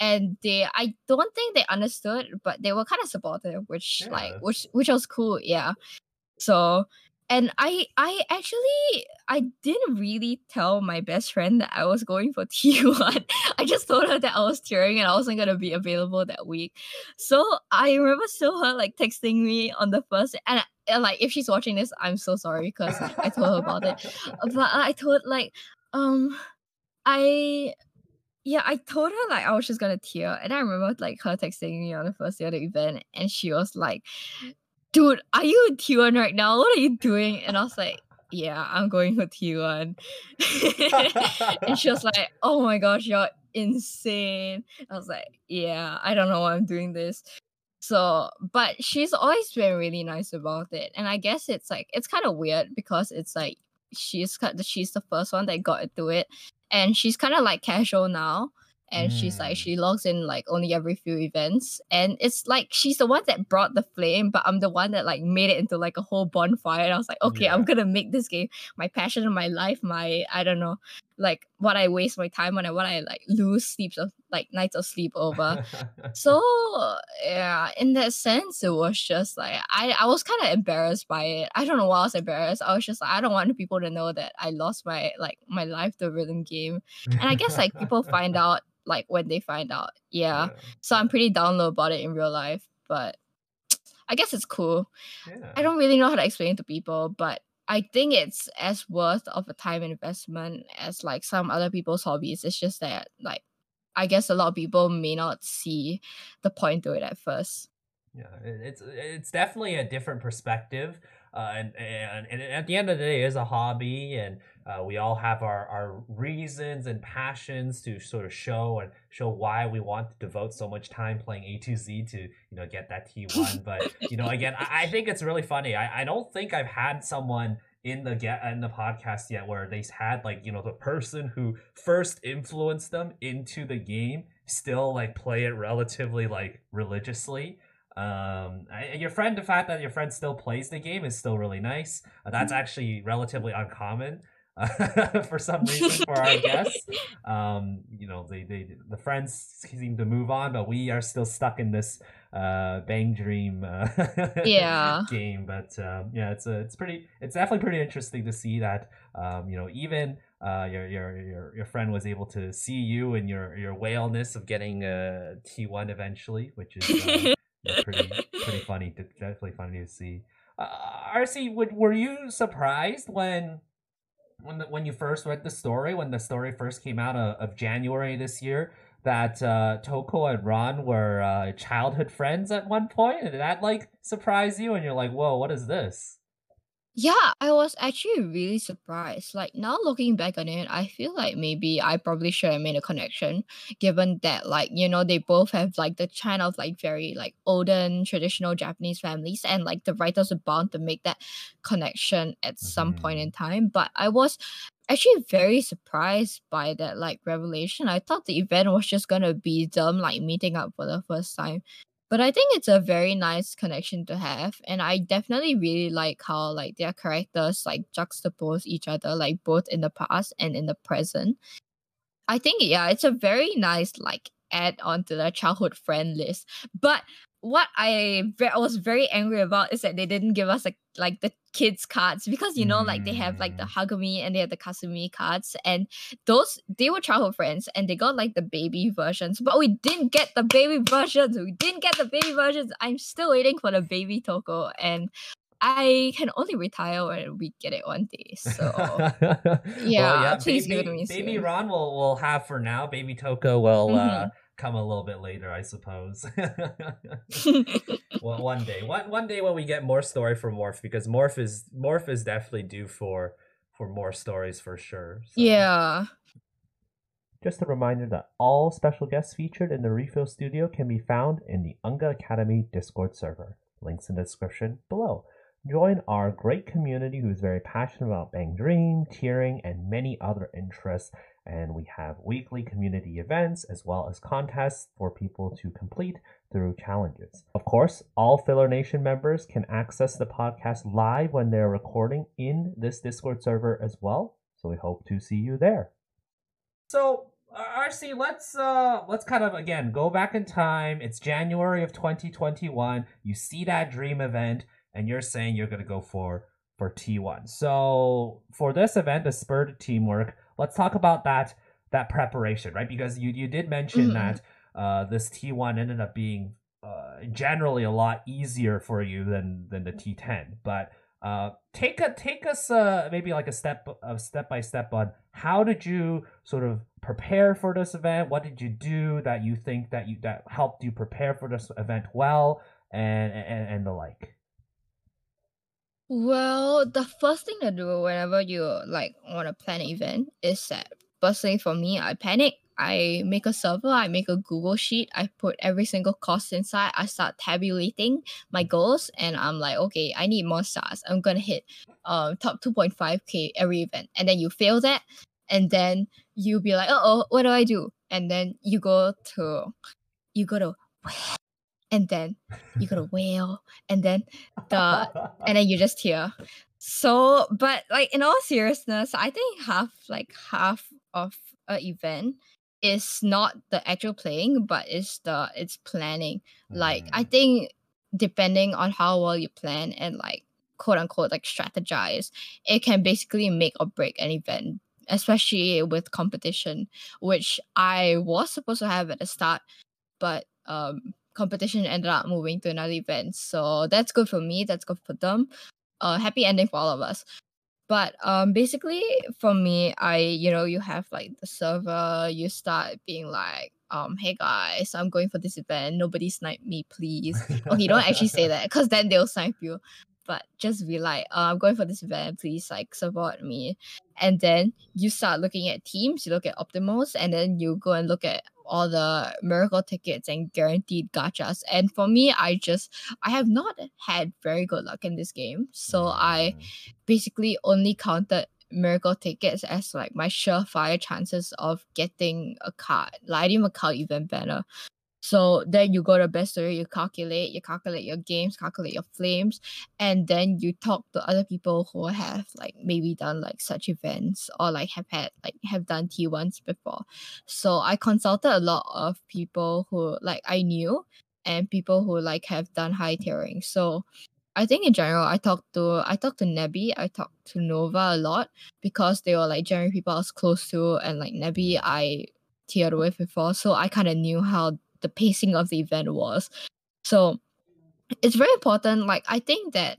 and they I don't think they understood, but they were kind of supportive, which like which which was cool, yeah. So and I I actually I didn't really tell my best friend that I was going for [laughs] T1. I just told her that I was tiering and I wasn't gonna be available that week. So I remember still her like texting me on the first and, and like if she's watching this, I'm so sorry because I told her about it [laughs] but I told like um I yeah I told her like I was just gonna tier and I remember like her texting me on the first day of the event and she was like dude are you in T1 right now? What are you doing? And I was like yeah I'm going for T1 [laughs] and she was [laughs] like oh my gosh you're insane. I was like yeah I don't know why I'm doing this. So, but she's always been really nice about it, and I guess it's like it's kind of weird because it's like she's she's the first one that got into it, and she's kind of like casual now, and she's like Mm. she logs in like only every few events, and it's like she's the one that brought the flame, but I'm the one that like made it into like a whole bonfire, and I was like, okay, I'm gonna make this game my passion of my life, my I don't know, like what I waste my time on and what I like lose sleeps of like nights of sleep over. [laughs] so yeah, in that sense, it was just like I, I was kind of embarrassed by it. I don't know why I was embarrassed. I was just like I don't want people to know that I lost my like my life to rhythm game. And I guess like people find [laughs] out like when they find out. Yeah. yeah. So I'm pretty down low about it in real life, but I guess it's cool. Yeah. I don't really know how to explain it to people, but I think it's as worth of a time investment as like some other people's hobbies. It's just that like I guess a lot of people may not see the point to it at first. Yeah, it's it's definitely a different perspective, uh, and, and and at the end of the day, it is a hobby, and uh, we all have our, our reasons and passions to sort of show and show why we want to devote so much time playing A to Z to you know get that T one. [laughs] but you know, again, I, I, think it's really funny. I, I don't think I've had someone in the get in the podcast yet where they had like you know the person who first influenced them into the game still like play it relatively like religiously um, your friend, the fact that your friend still plays the game is still really nice. Uh, that's mm-hmm. actually relatively uncommon. [laughs] for some reason for our [laughs] guests. Um, you know, they, they the friends seem to move on, but we are still stuck in this uh bang dream uh, yeah [laughs] game. But um, yeah, it's a, it's pretty it's definitely pretty interesting to see that um, you know, even uh, your, your your your friend was able to see you and your your whaleness of getting a T one eventually, which is uh, pretty pretty funny. To, definitely funny to see. Uh, arcee, would were you surprised when when the, when you first read the story, when the story first came out of, of January this year, that uh, Toko and Ran were uh, childhood friends at one point, point? did that like surprise you? And you're like, "Whoa, what is this?" Yeah, I was actually really surprised. Like now looking back on it, I feel like maybe I probably should have made a connection, given that like, you know, they both have like the kind of like very like olden traditional Japanese families and like the writers are bound to make that connection at some point in mm-hmm. time. But I was actually very surprised by that like revelation. I thought the event was just gonna be them like meeting up for the first time. But I think it's a very nice connection to have. And I definitely really like how like their characters like juxtapose each other, like both in the past and in the present. I think yeah, it's a very nice like add on to the childhood friend list. But what I, I was very angry about is that they didn't give us like like the kids cards because you know like they have like the mm. Hagumi and they have the Kasumi cards and those they were childhood friends and they got like the baby versions but we didn't get the baby versions we didn't get the baby versions I'm still waiting for the baby Toko and I can only retire when we get it one day. So yeah, [laughs] well, yeah please baby, give it to me. Baby soon. Ran will will have for now. Baby Toko will uh, mm-hmm. uh, come a little bit later, I suppose. [laughs] [laughs] well, one day, one one day when we get more story from Morph, because Morph is Morph is definitely due for for more stories for sure. So. Yeah. Just a reminder that all special guests featured in the Refill Studio can be found in the Unga Academy Discord server. Links in the description below. Join our great community who is very passionate about Bang Dream, tiering, and many other interests. And we have weekly community events as well as contests for people to complete through challenges. Of course, all Filler Nation members can access the podcast live when they're recording in this Discord server as well. So we hope to see you there. So uh, arcee, let's uh let's kind of again go back in time. It's January of 2021. You see that dream event and you're saying you're to go for for T1. So for this event, the Spur to Teamwork, let's talk about that that preparation, right? Because you you did mention mm-hmm. that uh, this T1 ended up being uh, generally a lot easier for you than than the T10. But uh, take a take us uh, maybe like a step of step by step on how did you sort of prepare for this event? What did you do that you think that you that helped you prepare for this event well, and and, and the like. Well, the first thing to do whenever you like want to plan an event is that firstly for me, I panic. I make a server, I make a Google sheet, I put every single cost inside, I start tabulating my goals, and I'm like, okay, I need more stars. I'm gonna hit um top 2.5k every event. And then you fail that, and then you'll be like, oh, what do I do? And then you go to you go to and then you got a [laughs] whale and then the and then you just hear so but like in all seriousness i think half like half of an event is not the actual playing, but it's the it's planning. Like I Mm. think depending on how well you plan and like quote unquote like strategize, it can basically make or break an event, especially with competition, which I was supposed to have at the start, but um competition ended up moving to another event. So that's good for me, that's good for them. Uh happy ending for all of us. But um basically for me, I you know, you have like the server, you start being like, um, hey guys, I'm going for this event. Nobody snipe me, please. [laughs] Okay, don't actually say that because then they'll snipe you. But just be like, uh, I'm going for this event, please like support me. And then you start looking at teams, you look at optimals, and then you go and look at all the miracle tickets and guaranteed gachas. And for me, I just I have not had very good luck in this game. So I basically only counted miracle tickets as like my surefire chances of getting a card. Like I didn't even count event banner. So then you go to Bestdori, you calculate, you calculate your games, calculate your flames, and then you talk to other people who have like maybe done like such events or like have had like have done T1s before. So I consulted a lot of people who like I knew and people who like have done high tiering. So I think in general, I talked to I talked to Nebby, I talked to Nova a lot because they were like generally people I was close to, and like Nebby I tiered with before, so I kind of knew how the pacing of the event was. So it's very important. Like I think that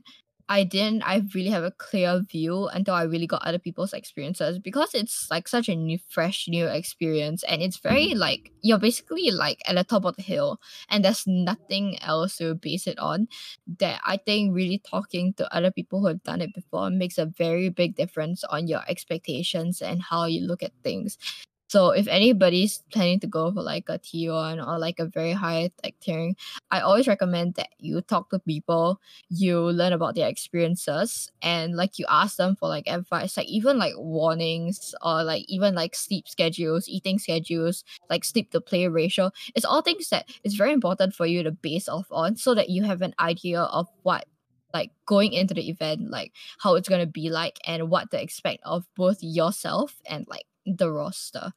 I didn't I really have a clear view until I really got other people's experiences because it's like such a new fresh new experience and it's very mm. like you're basically like at the top of the hill and there's nothing else to base it on that I think really talking to other people who have done it before makes a very big difference on your expectations and how you look at things. So if anybody's planning to go for like a T1 or like a very high like tiering, I always recommend that you talk to people, you learn about their experiences, and like you ask them for like advice, like even like warnings or like even like sleep schedules, eating schedules, like sleep to play ratio. It's all things that it's very important for you to base off on so that you have an idea of what like going into the event, like how it's gonna be like and what to expect of both yourself and like the roster.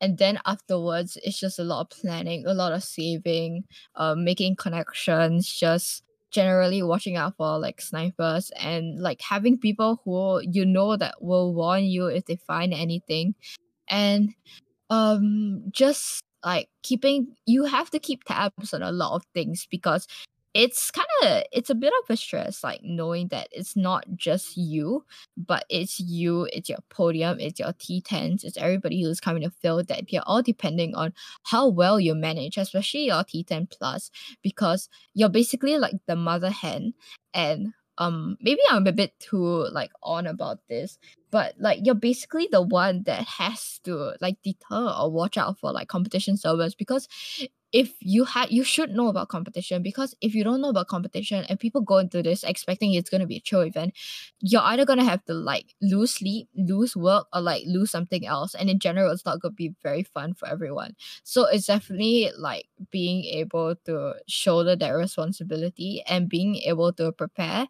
And then afterwards it's just a lot of planning a lot of saving uh, making connections just generally watching out for like snipers and like having people who you know that will warn you if they find anything. And um just like keeping you have to keep tabs on a lot of things because it's kind of it's a bit of a stress like knowing that it's not just you but it's you it's your podium it's your t10s it's everybody who's coming to fill that they're all depending on how well you manage especially your t10 plus because you're basically like the mother hen and um maybe i'm a bit too like on about this but like you're basically the one that has to like deter or watch out for like competition servers because if you had you should know about competition because if you don't know about competition and people go into this expecting it's going to be a chill event you're either going to have to like lose sleep lose work or like lose something else and in general it's not going to be very fun for everyone. So it's definitely like being able to shoulder that responsibility and being able to prepare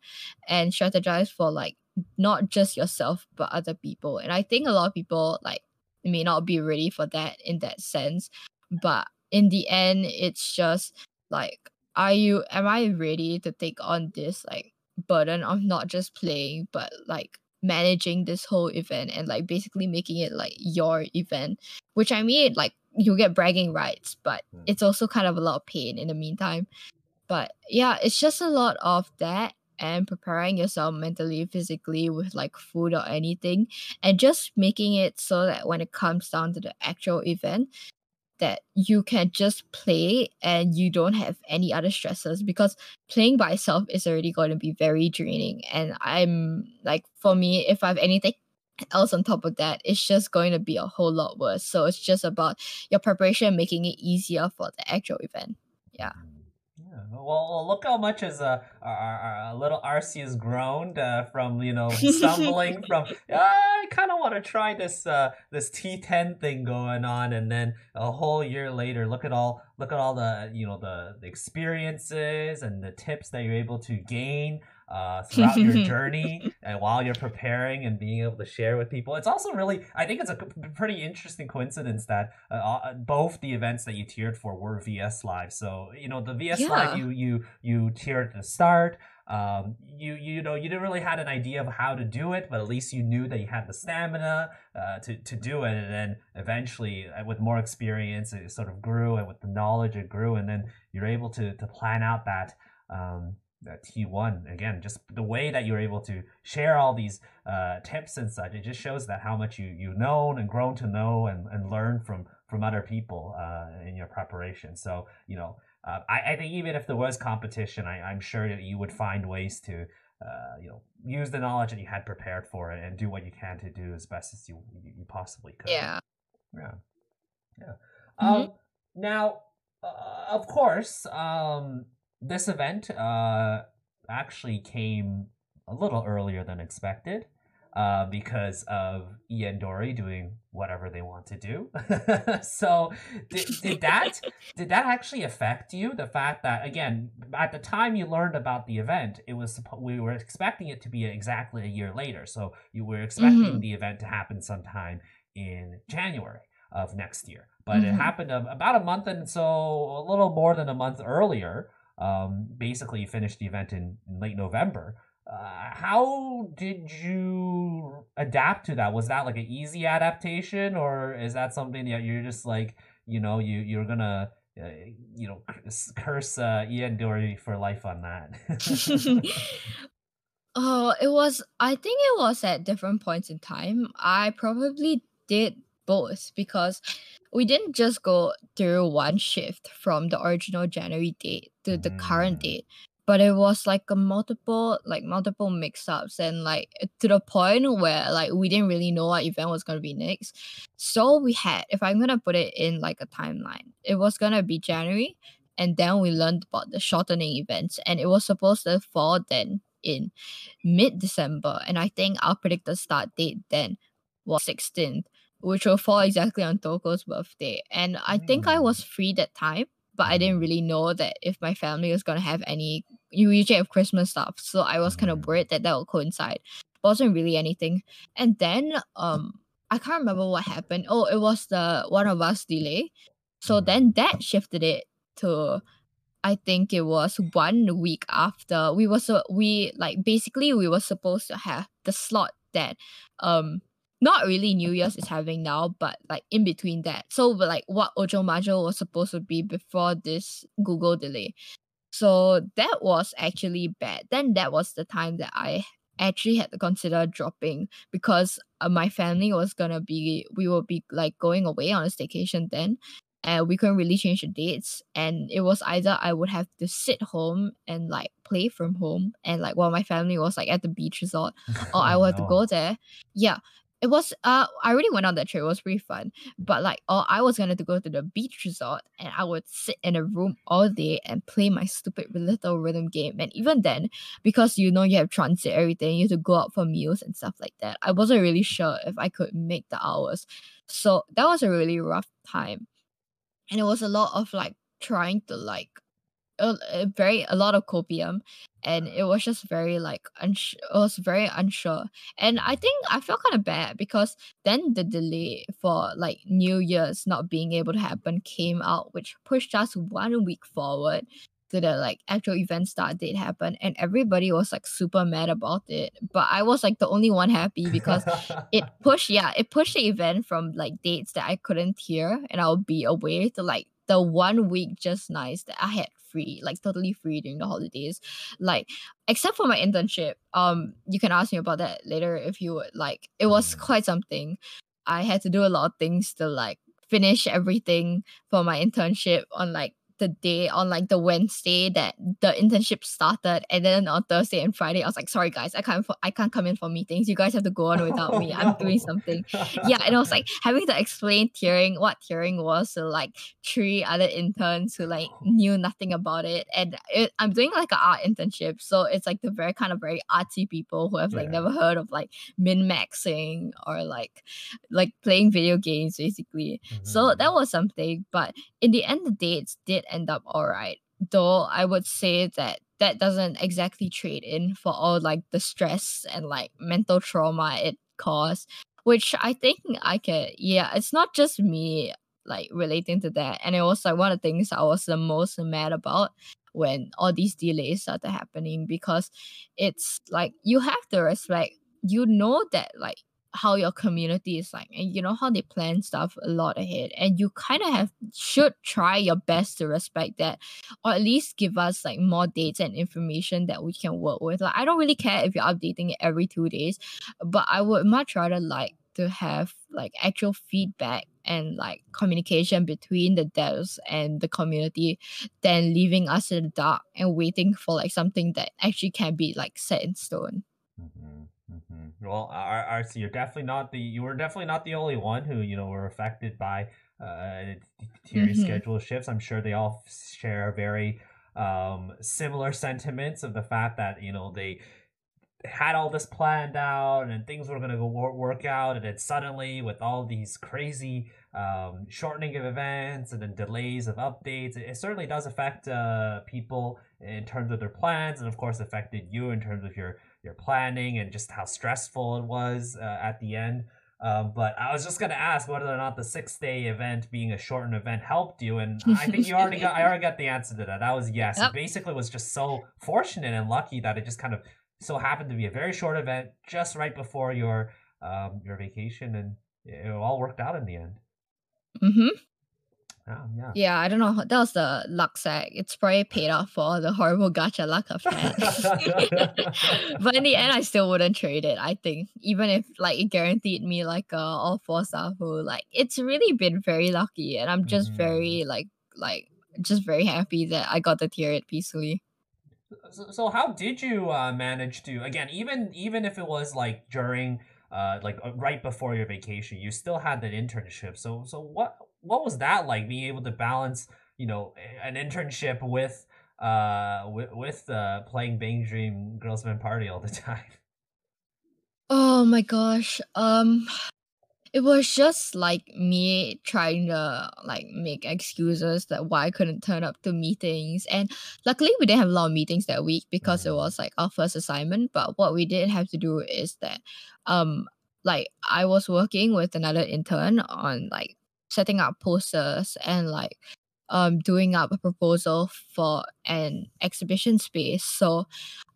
and strategize for like not just yourself but other people. And i think a lot of people like may not be ready for that in that sense but in the end it's just like are you am i ready to take on this like burden of not just playing but like managing this whole event and like basically making it like your event which i mean like you get bragging rights but Mm. it's also kind of a lot of pain in the meantime but yeah it's just a lot of that and preparing yourself mentally physically with like food or anything and just making it so that when it comes down to the actual event that you can just play and you don't have any other stresses because playing by itself is already going to be very draining. And i'm like for me if i have anything else on top of that it's just going to be a whole lot worse. So it's just about your preparation making it easier for the actual event. Yeah. Well, well, look how much is uh, our, our, our little arcee has grown uh, from you know [laughs] stumbling from "Ah, I kind of want to try this uh, this T10 thing going on, and then a whole year later, look at all look at all the you know the, the experiences and the tips that you're able to gain uh, throughout your [laughs] journey and while you're preparing and being able to share with people. It's also really, I think it's a pretty interesting coincidence that uh, uh both the events that you tiered for were VS Live. So you know the VS yeah. Live you you you tiered at the start um, you you know you didn't really had an idea of how to do it, but at least you knew that you had the stamina uh, to to do it. And then eventually, uh, with more experience, it sort of grew, and with the knowledge, it grew. And then you're able to to plan out that um, that T1 again. Just the way that you're able to share all these uh, tips and such, it just shows that how much you you've known and grown to know and and learn from from other people uh, in your preparation. So you know uh, I, I think even if there was competition, I, I'm sure that you would find ways to, uh, you know, use the knowledge that you had prepared for it and do what you can to do as best as you you, you possibly could. Yeah. Yeah. Yeah. Mm-hmm. Um. Now, uh, of course, um, this event uh actually came a little earlier than expected uh, because of ENdori doing whatever they want to do. [laughs] so did, did that did that actually affect you? The fact that again, at the time you learned about the event, it was we were expecting it to be exactly a year later. So you were expecting mm-hmm. the event to happen sometime in January of next year, but mm-hmm. it happened about a month and so a little more than a month earlier. Um, basically, you finished the event in, in late November. Uh, how did you adapt to that? Was that like an easy adaptation, or is that something that you're just like, you know, you you're gonna, uh, you know, curse uh, ENdori for life on that? [laughs] oh, it was. I think it was at different points in time. I probably did both because we didn't just go through one shift from the original January date to the mm. current date but it was like a multiple like multiple mix-ups and like to the point where like we didn't really know what event was going to be next so we had if i'm going to put it in like a timeline it was going to be january and then we learned about the shortening events and it was supposed to fall then in mid-december and i think our predicted start date then was 16th which will fall exactly on toko's birthday and i think i was free that time but I didn't really know that if my family was gonna have any. You usually have Christmas stuff, so I was kind of mm. worried that that would coincide. But wasn't really anything. And then um, I can't remember what happened. Oh, it was the one of us delay. So mm. then that shifted it to I think it was one week after we was we like basically we were supposed to have the slot that um not really New Year's is having now, but like in between that. So but like what Ojo Majo was supposed to be before this Google delay. So that was actually bad. Then that was the time that I actually had to consider dropping because uh, my family was gonna be we will be like going away on a staycation then and we couldn't really change the dates and it was either i would have to sit home and like play from home and like while my family was like at the beach resort or i would have to [laughs] go there yeah it was uh I already went on that trip. It was pretty fun. But like oh I was gonna to go to the beach resort and I would sit in a room all day and play my stupid little rhythm game. And even then, because you know you have transit everything, you have to go out for meals and stuff like that. I wasn't really sure if I could make the hours. So that was a really rough time. And it was a lot of like trying to like a, a very a lot of copium and it was just very like unsure it was very unsure. And i think i felt kind of bad because then the delay for like new year's not being able to happen came out which pushed us one week forward to the like actual event start date happen and everybody was like super mad about it. But i was like the only one happy because [laughs] it pushed yeah it pushed the event from like dates that i couldn't hear and i'll be away to like the one week just nice that i had free, like totally free during the holidays. Like except for my internship. Um, you can ask me about that later if you would like. It was mm. quite something. I had to do a lot of things to like finish everything for my internship on like the day on like the Wednesday that the internship started, and then on Thursday and Friday, I was like, "Sorry guys, I can't for, I can't come in for meetings. You guys have to go on without me. I'm doing something." [laughs] yeah, and I was like having to explain tiering what tiering was to like three other interns who like knew nothing about it, and it, I'm doing like an art internship, so it's like the very kind of very artsy people who have like yeah. never heard of like min maxing or like like playing video games basically. Mm-hmm. So that was something, but in the end, the dates did end up all right. though I would say that that doesn't exactly trade in for all like the stress and like mental trauma it caused which I think I can yeah it's not just me like relating to that and it was like one of the things I was the most mad about when all these delays started happening because it's like you have to respect you know that like how your community is like and you know how they plan stuff a lot ahead and you kind of have should try your best to respect that or at least give us like more dates and information that we can work with like i don't really care if you're updating it every two days but i would much rather like to have like actual feedback and like communication between the devs and the community than leaving us in the dark and waiting for like something that actually can be like set in stone. Well, arcee, you're definitely not the you were definitely not the only one who you know were affected by uh tier mm-hmm. schedule shifts. I'm sure they all share very um similar sentiments of the fact that you know they had all this planned out and things were going to go work out and then suddenly with all these crazy um, shortening of events and then delays of updates it, it certainly does affect uh, people in terms of their plans and of course affected you in terms of your your planning and just how stressful it was uh, at the end. Um, but I was just gonna ask whether or not the six day event being a shortened event helped you, and I think you already got. I already got the answer to that. That was yes. Yep. It basically was just so fortunate and lucky that it just kind of so happened to be a very short event just right before your um, your vacation, and it all worked out in the end. Mm-hmm. Oh, yeah. Yeah, I don't know. That was the luck sack. It's [laughs] probably paid off for the horrible gacha luck of that. [laughs] but in the end, I still wouldn't trade it. I think even if like it guaranteed me like uh, all four star who like it's really been very lucky, and I'm just mm. very like like just very happy that I got to tier it peacefully. So, so how did you uh, manage to again even even if it was like during uh, like uh, right before your vacation, you still had that internship. So so what what was that like being able to balance you know an internship with uh with with uh playing Bang Dream Girls Band Party all the [laughs] time? Oh my gosh. Um it was just like me trying to like make excuses that why I couldn't turn up to meetings. And luckily we didn't have a lot of meetings that week because it mm. was like our first assignment. But what we did have to do is that um like I was working with another intern on like setting up posters and like um doing up a proposal for an exhibition space. So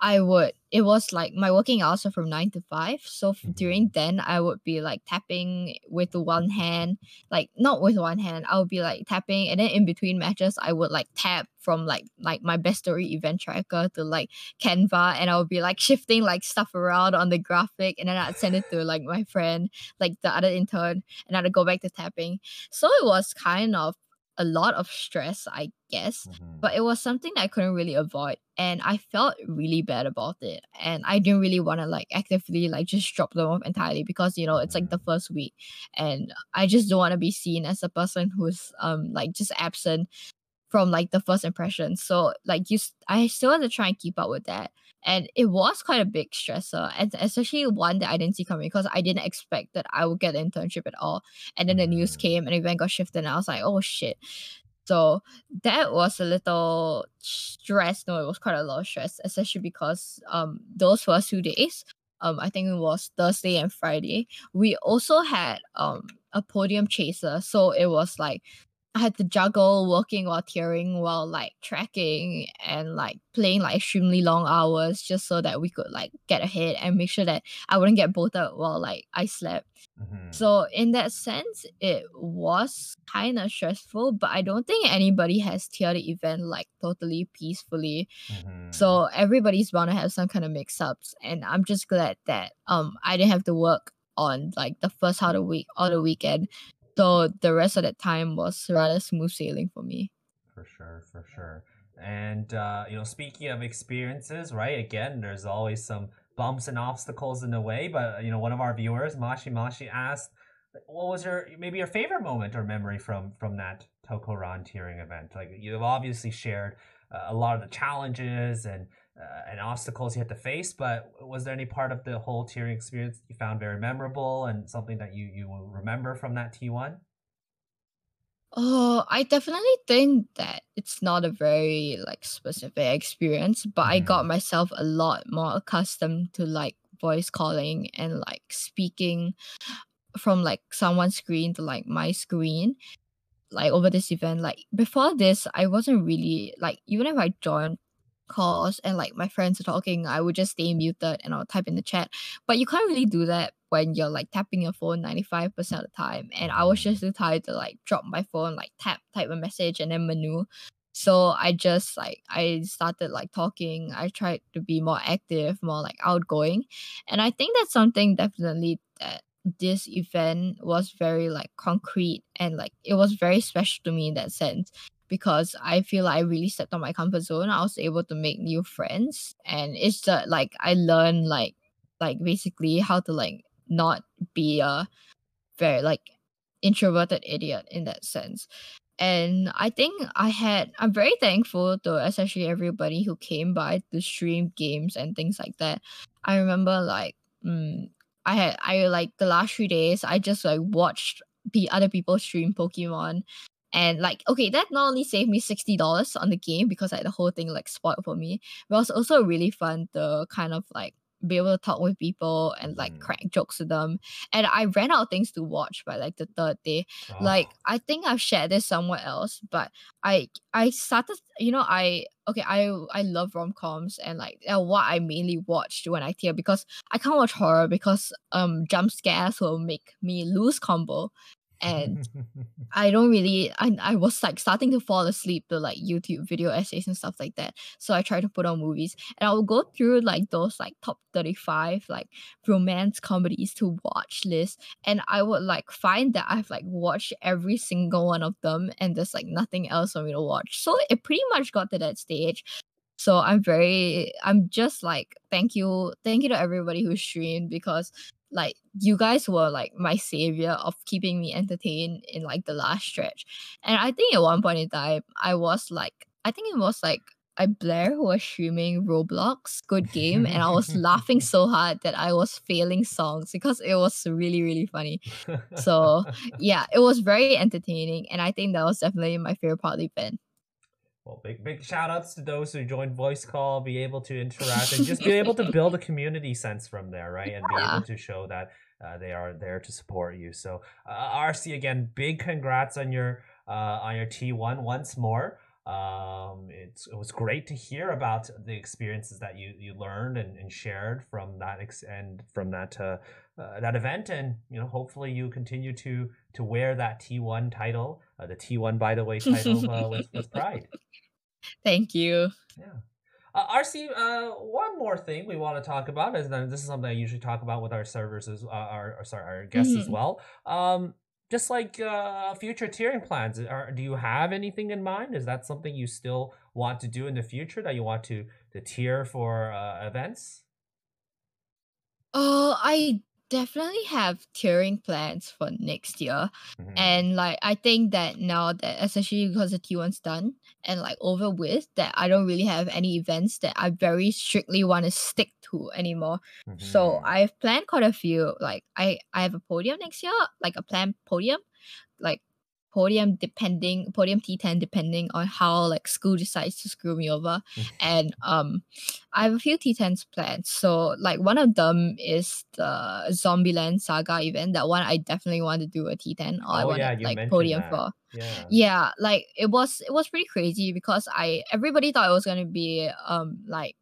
i would it was like my working hours are from 9 to 5 so mm-hmm. during then i would be like tapping with one hand like not with one hand i would be like tapping and then in between matches i would like tap from like like my Bestdori event tracker to like canva and i would be like [laughs] shifting like stuff around on the graphic and then i'd send it to [laughs] like my friend like the other intern and i'd go back to tapping. So it was kind of a lot of stress, I guess, mm-hmm. but it was something that I couldn't really avoid. And I felt really bad about it. And I didn't really want to like actively like just drop them off entirely because, you know, it's like the mm-hmm. first week. And I just don't want to be seen as a person who's um like just absent from like the first impression. So like you I still want to try and keep up with that and it was quite a big stressor and especially one that i didn't see coming because i didn't expect that i would get an internship at all. And then the news mm. came and event got shifted and i was like oh shit. So that was a little stress no it was quite a lot of stress especially because um those first two days um i think it was thursday and friday we also had um a podium chaser. So it was like I had to juggle working while tiering while like tracking and like playing like extremely long hours just so that we could like get ahead and make sure that I wouldn't get bolted while like I slept. Mm-hmm. So in that sense, it was kind of stressful, but I don't think anybody has tiered the event like totally peacefully. Mm-hmm. So everybody's bound to have some kind of mix-ups, and I'm just glad that um I didn't have to work on like the first half of the week or the weekend so the rest of that time was rather smooth sailing for me. For sure, for sure. And uh, you know, speaking of experiences, right? Again, there's always some bumps and obstacles in the way. But you know, one of our viewers, Mashi Mashi, asked, "What was your maybe your favorite moment or memory from from that Toko Ran tiering event? Like you've obviously shared uh, a lot of the challenges and uh, and obstacles you had to face. But was there any part of the whole tiering experience you found very memorable and something that you you will remember from that T one? Oh, I definitely think that it's not a very like specific experience, but I got Mhm. myself a lot more accustomed to like voice calling and like speaking from like someone's screen to like my screen like over this event like before this i wasn't really like even if i join calls and like my friends are talking i would just stay muted and i'll type in the chat. But you can't really do that when you're like tapping your phone 95% of the time. And i was just mm. too tired to like drop my phone like tap type a message and then menu so i just like i started like talking. I tried to be more active more like outgoing. And i think that's something definitely that this event was very like concrete and like it was very special to me in that sense because I feel like I really stepped on my comfort zone. I was able to make new friends and it's just like I learned like like basically how to like not be a very like introverted idiot in that sense. And I think I had I'm very thankful to especially everybody who came by to stream games and things like that. I remember like mm, I had I like the last three days I just like watched the other people stream Pokemon and like okay that not only saved me sixty dollars on the game because like the whole thing like spoiled for me, but it was also really fun to kind of like be able to talk with people and like Mhm. crack jokes with them. And I ran out of things to watch by like the third day like Oh. I think I've shared this somewhere else, but I I started you know I okay I I love rom coms and like uh, what I mainly watched when I tier because I can't watch horror because um jump scares will make me lose combo and [laughs] I don't really I I was like starting to fall asleep to like YouTube video essays and stuff like that. So I try to put on movies and I would go through like those like top 35 like romance comedies to watch list and I would like find that I've like watched every single one of them and there's like nothing else for me to watch. So it pretty much got to that stage so I'm very I'm just like thank you thank you to everybody who streamed because like you guys were like my savior of keeping me entertained in like the last stretch. And I think at one point in time I was like I think it was like I Blair who was streaming Roblox good game and I was laughing so hard that I was failing songs because it was really really funny. So [laughs] yeah, it was very entertaining and I think that was definitely my favorite part of the event. Well, big big shout outs to those who joined voice call, be able to interact and just be able to build a community sense from there, right? And be able to show that uh, they are there to support you. So, uh, arcee again, big congrats on your uh, on your T1 once more. Um, it's it was great to hear about the experiences that you you learned and, and shared from that ex- and from that uh, uh, that event, and you know hopefully you continue to to wear that T1 title, uh, the T1 by the way title uh, with with pride. [laughs] Thank you. Yeah. Uh, arcee, uh, one more thing we want to talk about is that this is something I usually talk about with our servers as uh, our, our sorry our guests as Mhm. well. Um, just like uh, future tiering plans, are, do you have anything in mind? Is that something you still want to do in the future that you want to to tier for uh, events? Oh, I definitely have touring plans for next year. hmm And like I think that now that especially because the T1's done and like over with, that I don't really have any events that I very strictly want to stick to anymore. So hmm I've planned quite a few. Like I I have a podium next year, like a planned podium like podium depending podium T10 depending on how like school decides to screw me over. And um I have a few T10s planned. So like one of them is the Zombieland Saga event. That one I definitely want to do a T10 or I Oh want yeah, to like podium that. for. Yeah. Yeah, like it was it was pretty crazy because I everybody thought it was gonna be um like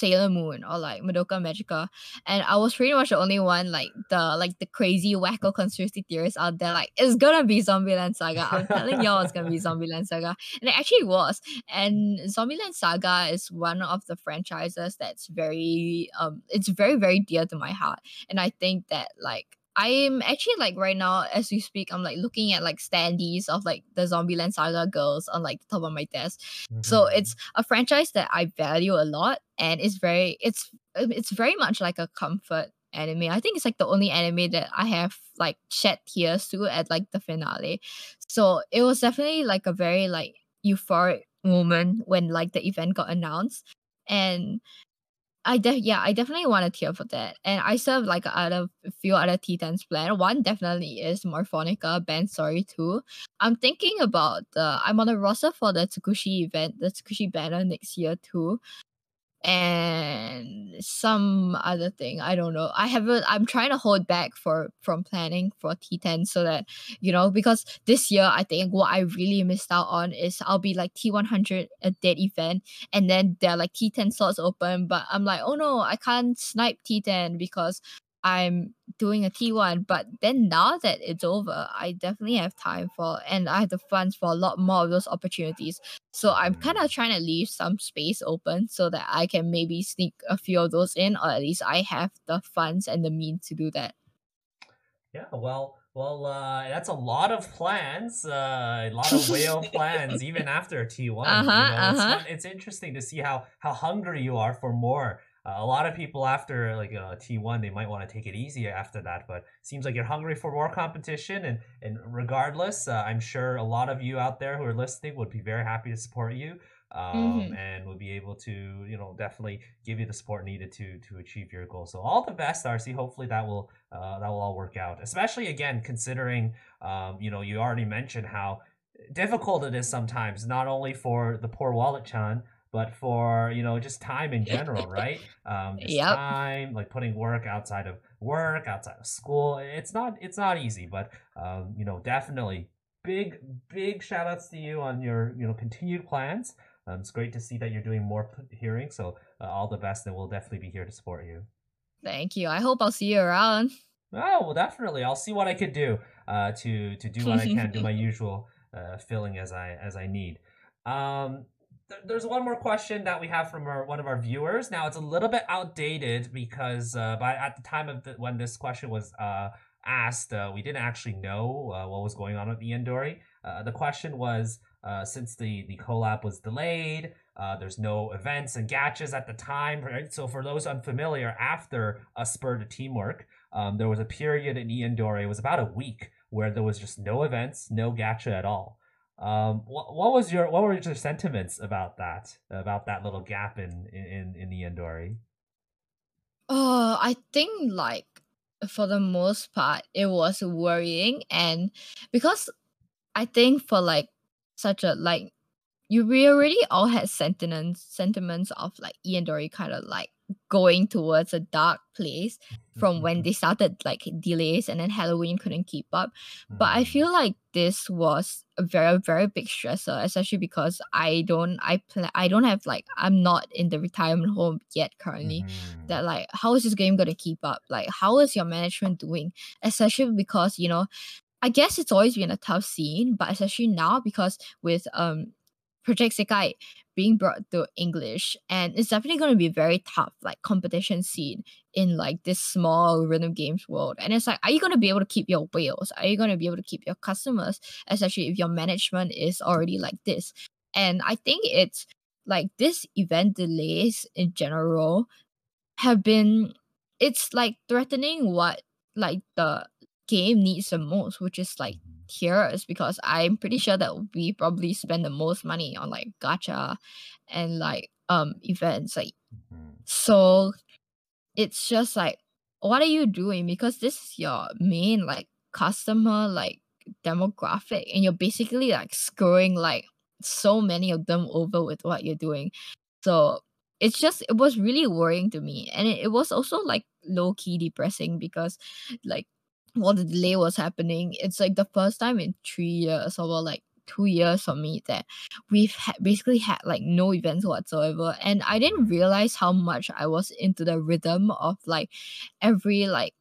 Sailor Moon or like Madoka Magica. And I was pretty much the only one like the like the crazy wacko conspiracy theorists out there like it's gonna be Zombieland Saga. I'm telling y'all it's gonna be [laughs] Zombieland Saga. And it actually was. And Zombieland Saga is one of the franchises that's very um it's very, very dear to my heart. And I think that like I'm actually like right now as we speak, I'm like looking at like standees of like the Zombieland Saga girls on like the top of my desk. So hmm it's a franchise that I value a lot, and it's very it's um, it's very much like a comfort anime. I think it's like the only anime that I have like shed tears to at like the finale. So it was definitely like a very like euphoric moment when like the event got announced, and I def yeah, I definitely want a tier for that. And I serve like other few other T10s planned. One definitely is Morfonica Band Story 2. I'm thinking about the I'm on the roster for the Tsukushi event, the Tsukushi banner next year too and some other thing i don't know. I haven't i'm trying to hold back for from planning for t10 so that you know because this year i think what i really missed out on is i'll be like t100 a dead event and then there are like t10 slots open but i'm like oh no i can't snipe t10 because I'm doing a T1. But then now that it's over, I definitely have time for and I have the funds for a lot more of those opportunities. So I'm kind of trying to leave some space open so that I can maybe sneak a few of those in, or at least I have the funds and the means to do that. Yeah, well, well, uh, that's a lot of plans, uh, a lot of whale [laughs] plans, even after T one. Uh-huh, you know, uh-huh. it's, it's interesting to see how how hungry you are for more. A lot of people after like uh, T1, they might want to take it easy after that, but seems like you're hungry for more competition. And and regardless, uh, I'm sure a lot of you out there who are listening would be very happy to support you. Um, Mhm. and would be able to, you know, definitely give you the support needed to to achieve your goal. So all the best, arcee. Hopefully that will uh, that will all work out. Especially again, considering, um, you know, you already mentioned how difficult it is sometimes, not only for the poor wallet chan, but for you know just time in general, right? Um, Yep. time, like putting work outside of work, outside of school. It's not it's not easy, but um, you know definitely big big shout outs to you on your you know continued plans. Um, it's great to see that you're doing more p- hearing. So uh, all the best, and we'll definitely be here to support you. Thank you. I hope I'll see you around. Oh well, definitely. I'll see what I could do uh, to to do what I can, do my [laughs] usual uh, filling as I as I need. Um, there's one more question that we have from our, one of our viewers. Now it's a little bit outdated because uh, by at the time of the, when this question was uh, asked, uh, we didn't actually know uh, what was going on with the ENdori. Uh, the question was uh, since the the collab was delayed. Uh, there's no events and gachas at the time, right? So for those unfamiliar, after a spur to teamwork, um, there was a period in ENdori, it was about a week, where there was just no events, no gacha at all. Um, what, what was your what were your sentiments about that? About that little gap in in in the Dore? Oh, I think like for the most part, it was worrying, and because I think for like such a like you we already all had sentiments sentiments of like ENdori kind of like going towards a dark place from when mm-hmm. they started like delays and then Halloween couldn't keep up. But I mm-hmm. feel like this was a very very big stressor, especially because I don't I plan I don't have like I'm not in the retirement home yet currently. Mm-hmm. That like how is this game gonna keep up? Like how is your management doing? Especially because you know I guess it's always been a tough scene, but especially now because with um Project Sekai being brought to English, and it's definitely going to be very tough like competition scene in like this small rhythm games world. And it's like, are you going to be able to keep your whales? Are you going to be able to keep your customers, especially if your management is already like this? And I think it's like this event delays in general have been it's like threatening what like the game needs the most, which is like tiers because I'm pretty sure that we probably spend the most money on like gacha and like um events like so it's just like what are you doing? Because this is your main like customer like demographic and you're basically like screwing like so many of them over with what you're doing. So it's just it was really worrying to me and it, it was also like low key depressing because like while the delay was happening. It's like the first time in three years or well, like two years for me that we've ha- basically had like no events whatsoever. And i didn't realize how much i was into the rhythm of like every like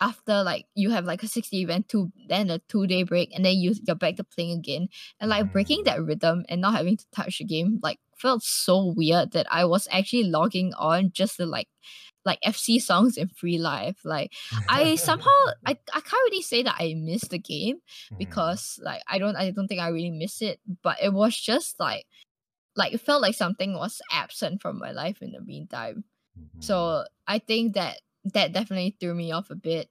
after like you have like a 60 event two then a two day break and then you you're back to playing again. And like breaking that rhythm and not having to touch the game like felt so weird that i was actually logging on just to like like fc songs in free life like i [laughs] somehow i, I can't really say that i missed the game because like i don't i don't think i really miss it but it was just like like it felt like something was absent from my life in the meantime so I think that that definitely threw me off a bit.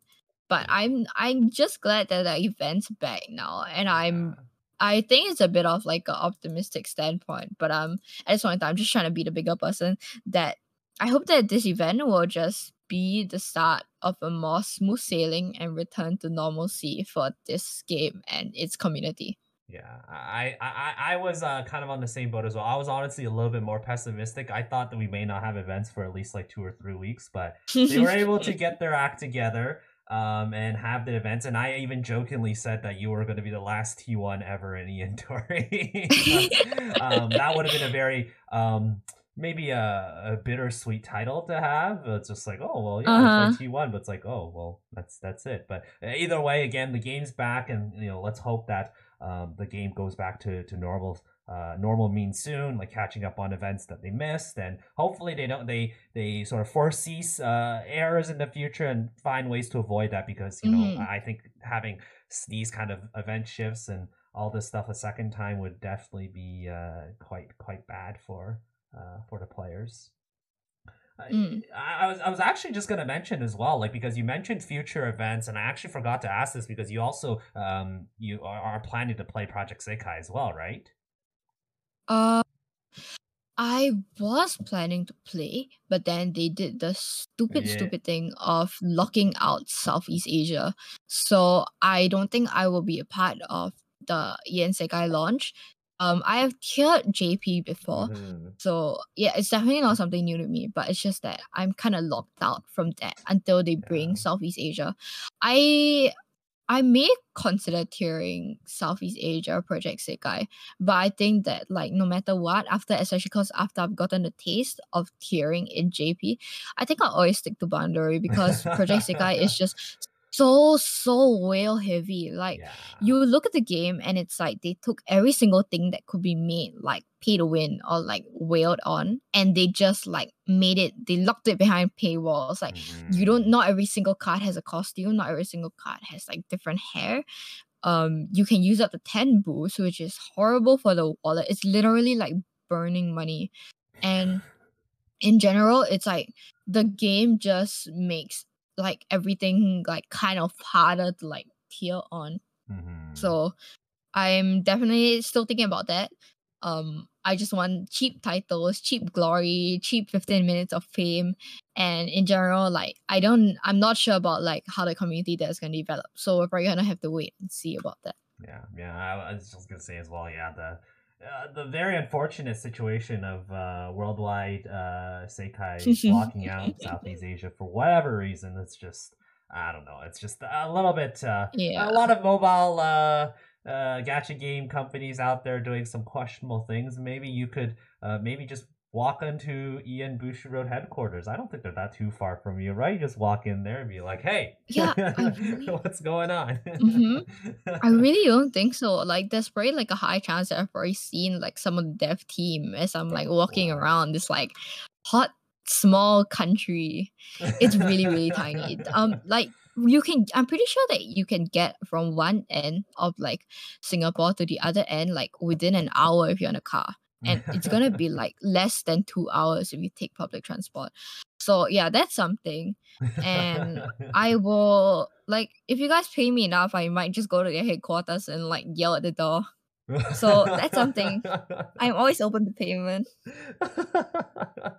But I'm I'm just glad that the event's back now, and I'm I think it's a bit of like an optimistic standpoint. But um, at this point in time, I'm just trying to be the bigger person that I hope that this event will just be the start of a more smooth sailing and return to normalcy for this game and its community. Yeah, I I, I was uh, kind of on the same boat as well. I was honestly a little bit more pessimistic. I thought that we may not have events for at least like two or three weeks, but [laughs] they were able to get their act together um, and have the events. And I even jokingly said that you were going to be the last T1 ever in Ian Dory. [laughs] [laughs] um, that would have been a very um, maybe a, a bittersweet title to have. It's just like, oh well, yeah, uh-huh. T one, but it's like, oh well, that's that's it. But uh, either way, again, the game's back, and you know, let's hope that um, the game goes back to to normal. Uh, normal means soon, like catching up on events that they missed, and hopefully they don't they they sort of foresee uh, errors in the future and find ways to avoid that because you mm-hmm. know I think having these kind of event shifts and all this stuff a second time would definitely be uh, quite quite bad for uh, for the players. Mm. I, I, was I was actually just gonna mention as well, like because you mentioned future events, and I actually forgot to ask this because you also um you are, are planning to play Project Sekai as well, right? Uh, I was planning to play, but then they did the stupid, yeah. stupid thing of locking out Southeast Asia. So I don't think I will be a part of the EN Sekai launch. Um, I have tiered JP before, mm-hmm. so yeah, it's definitely not something new to me. But it's just that I'm kind of locked out from that until they bring yeah. Southeast Asia. I I may consider tiering Southeast Asia Project Sekai, but I think that like no matter what, after especially because after I've gotten the taste of tiering in JP, I think I'll always stick to Bandori because Project Sekai is [laughs] just so so whale heavy. Like yeah. you look at the game and it's like they took every single thing that could be made like pay to win or like whaled on and they just like made it they locked it behind paywalls. Like mm-hmm. you don't mm-hmm. not every single card has a costume, not every single card has like different hair. Um you can use up to 10 boosts, which is horrible for the wallet. It's literally like burning money. And in general, it's like the game just makes like everything like kind of harder to like tier on. Mm-hmm. So I'm definitely still thinking about that. Um, I just want cheap titles, cheap glory, cheap 15 minutes of fame, and in general, like I don't, I'm not sure about like how the community that's gonna develop. So we're probably gonna have to wait and see about that. Yeah, yeah. I was just gonna say as well. Yeah, the uh, the very unfortunate situation of uh, worldwide uh, Sekai blocking [laughs] out Southeast Asia for whatever reason. It's just I don't know. It's just a little bit. Uh, yeah. A lot of mobile uh, uh, gacha game companies out there doing some questionable things. Maybe you could uh, maybe just walk into EN Bushiroad headquarters. I don't think they're that too far from you, right? You just walk in there and be like, "Hey, yeah, [laughs] really, what's going on?" mm-hmm. [laughs] I really don't think so. Like, there's probably like a high chance that I've already seen like some of the dev team as I'm like walking around this like hot small country. It's really really tiny. [laughs] Um, like you can i'm pretty sure that you can get from one end of like singapore to the other end like within an hour if you're in a car and it's [laughs] gonna be like less than two hours if you take public transport. So yeah that's something. And i [laughs] will like if you guys pay me enough i might just go to their headquarters and like yell at the door so that's something. I'm always open to payment. [laughs]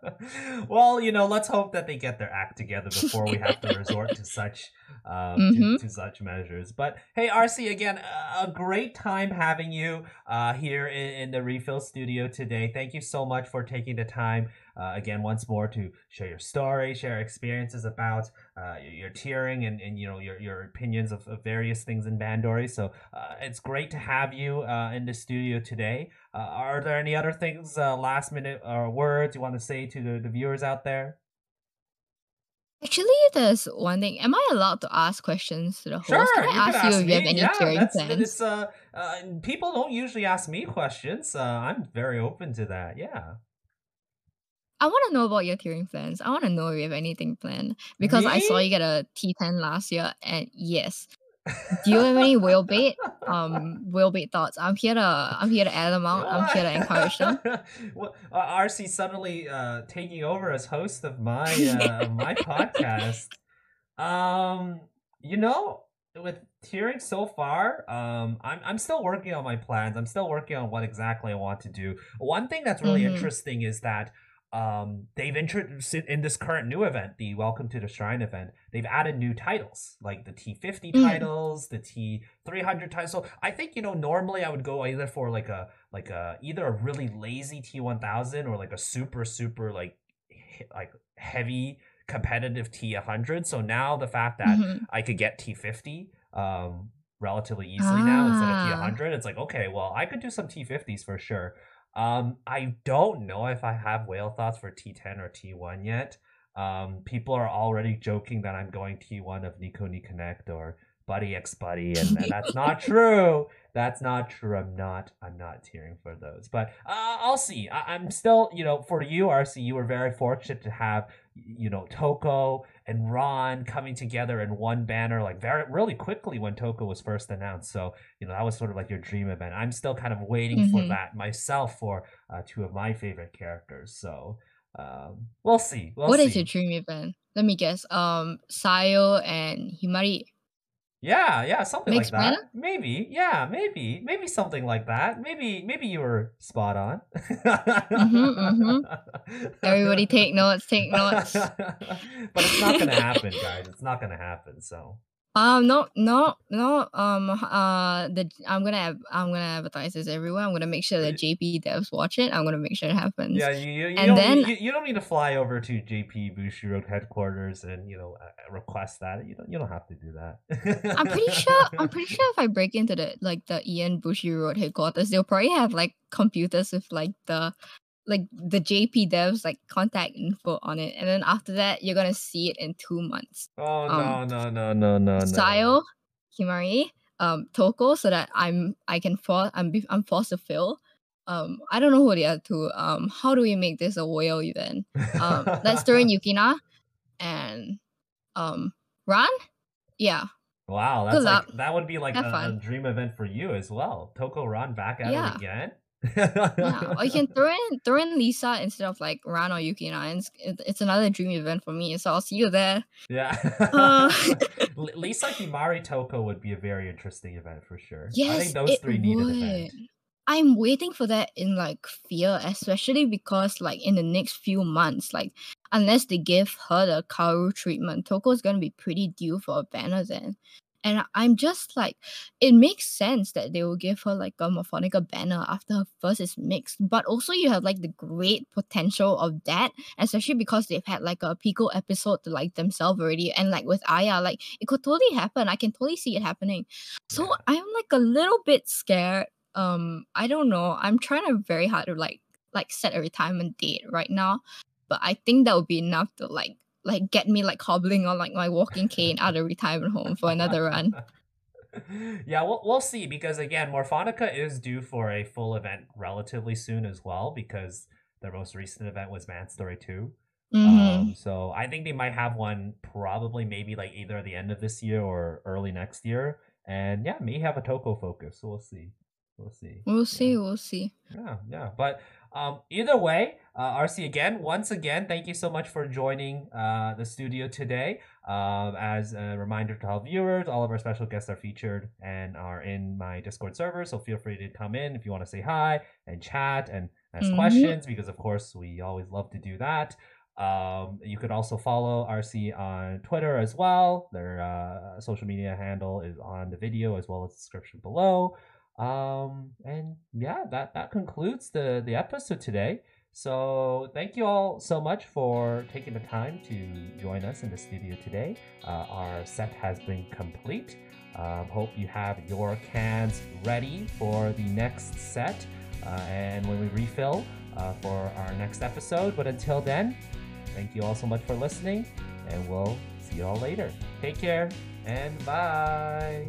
Well you know let's hope that they get their act together before we have to [laughs] resort to such um, mm-hmm. to, to, such measures. But hey arcee again a great time having you uh, here in, in the refill studio today. Thank you so much for taking the time uh, again once more to share your story share experiences about uh, your tiering and, and you know your, your opinions of, of various things in bandori so uh, it's great to have you uh, in the studio today uh, are there any other things uh, last minute or words you want to say to the, the viewers out there Actually, there's one thing. Am I allowed to ask questions to the host? Sure, Can I ask, ask you if you have any yeah, tiering plans? Uh, uh, people don't usually ask me questions. Uh, I'm very open to that. Yeah. I want to know about your tiering plans. I want to know if you have anything planned because Me? I saw you get a T10 last year, and yes. Do you have any [laughs] whale bait? Um, whale bait thoughts. I'm here to I'm here to add them out. I'm here to encourage them. [laughs] well, uh, arcee suddenly uh, taking over as host of my uh, my [laughs] podcast. Um, you know, with tiering so far, um, I'm I'm still working on my plans. I'm still working on what exactly I want to do. One thing that's really mm-hmm. interesting is that um, they've introduced in this current new event, the Welcome to the Shrine event, they've added new titles like the T50 Mm. titles, the T300 titles. So I think you know normally I would go either for like a like a either a really lazy T1000 or like a super super like like heavy competitive T100. So now the fact that Mhm. I could get T50 um relatively easily now instead of Ah. T100, it's like okay, well I could do some T50s for sure. Um, I don't know if I have whale thoughts for T10 or T1 yet. Um, people are already joking that I'm going T1 of Nico Ni Connect or Buddy X Buddy, and, and [laughs] that's not true. That's not true. I'm not. I'm not tiering for those, but uh, I'll see. I, I'm still, you know, for you, arcee, you were very fortunate to have, you know, Toko and Ran coming together in one banner, like very really quickly when Toko was first announced. So you know that was sort of like your dream event. I'm still kind of waiting for Mhm. that myself for uh, two of my favorite characters. So um, we'll see. We'll What see. is your dream event? Let me guess. Um, Sayo and Himari. Yeah, yeah, something like that. Maybe, yeah, maybe, maybe something like that. Maybe, maybe you were spot on. mhm. Everybody take notes. Take notes. [laughs] but it's not gonna happen, guys. It's not gonna happen. So Um, no, no, no. Um, uh, the I'm gonna have, I'm gonna advertise this everywhere. I'm gonna make sure that JP devs watch it. I'm gonna make sure it happens. yeah, you you, you And don't then- you, you don't need to fly over to JP Bushiroad headquarters and you know request that. You don't you don't have to do that. I'm pretty [laughs] sure. I'm pretty sure if I break into the like the EN Bushiroad headquarters, they'll probably have like computers with like the like the JP devs like contact info on it, and then after that, you're gonna see it in two months. Oh no Um, no no no no no. Sayo, Himari, um, Toko, so that I'm I can for I'm I'm forced to fill. Um, I don't know who the other two. Um, how do we make this a whale event? Um, let's throw in Yukina and um Ran. Yeah, Wow, that's Good like, luck. that would be like a, a dream event for you as well. Toko Ran back at Yeah. it again. Yeah. Or you can [laughs] throw in throw in Lisa instead of like Ran or Yukina. And it's, it's another dream event for me. So I'll see you there. Yeah. Uh, [laughs] [laughs] Lisa Himari Toko would be a very interesting event for sure. I Yes, think those it three need an would. event. I'm waiting for that in like fear, especially because like in the next few months, like unless they give her the Karu treatment, Toko's gonna be pretty due for a banner then. And I'm just like, it makes sense that they will give her like a Morfonica banner after her first is mixed. But also you have like the great potential of that, especially because they've had like a Pico episode to like themselves already. And like with Aya, like it could totally happen. I can totally see it happening. So I'm like a little bit scared. Um, I don't know. I'm trying to very hard to like like set a retirement date right now, but I think that would be enough to like like get me like hobbling on like my walking cane out of retirement home for another run. [laughs] yeah, we'll, we'll see because again, Morfonica is due for a full event relatively soon as well because their most recent event was Band Story 2. Mhm. Um, so I think they might have one probably maybe like either at the end of this year or early next year. And yeah, may have a Toko focus. So we'll see. We'll see. we'll Yeah. see. We'll see. Yeah, yeah. But um, either way, uh, arcee again, once again, thank you so much for joining uh, the studio today. Um, as a reminder to all viewers, all of our special guests are featured and are in my Discord server. So feel free to come in if you want to say hi and chat and ask Mhm. questions, because of course we always love to do that. Um, you could also follow arcee on Twitter as well. Their uh, social media handle is on the video as well as the description below. Um, and yeah, that that concludes the the episode today. So thank you all so much for taking the time to join us in the studio today. Uh, our set has been complete. Um, hope you have your cans ready for the next set uh, and when we refill uh, for our next episode. But until then, thank you all so much for listening, and we'll see you all later. Take care and bye.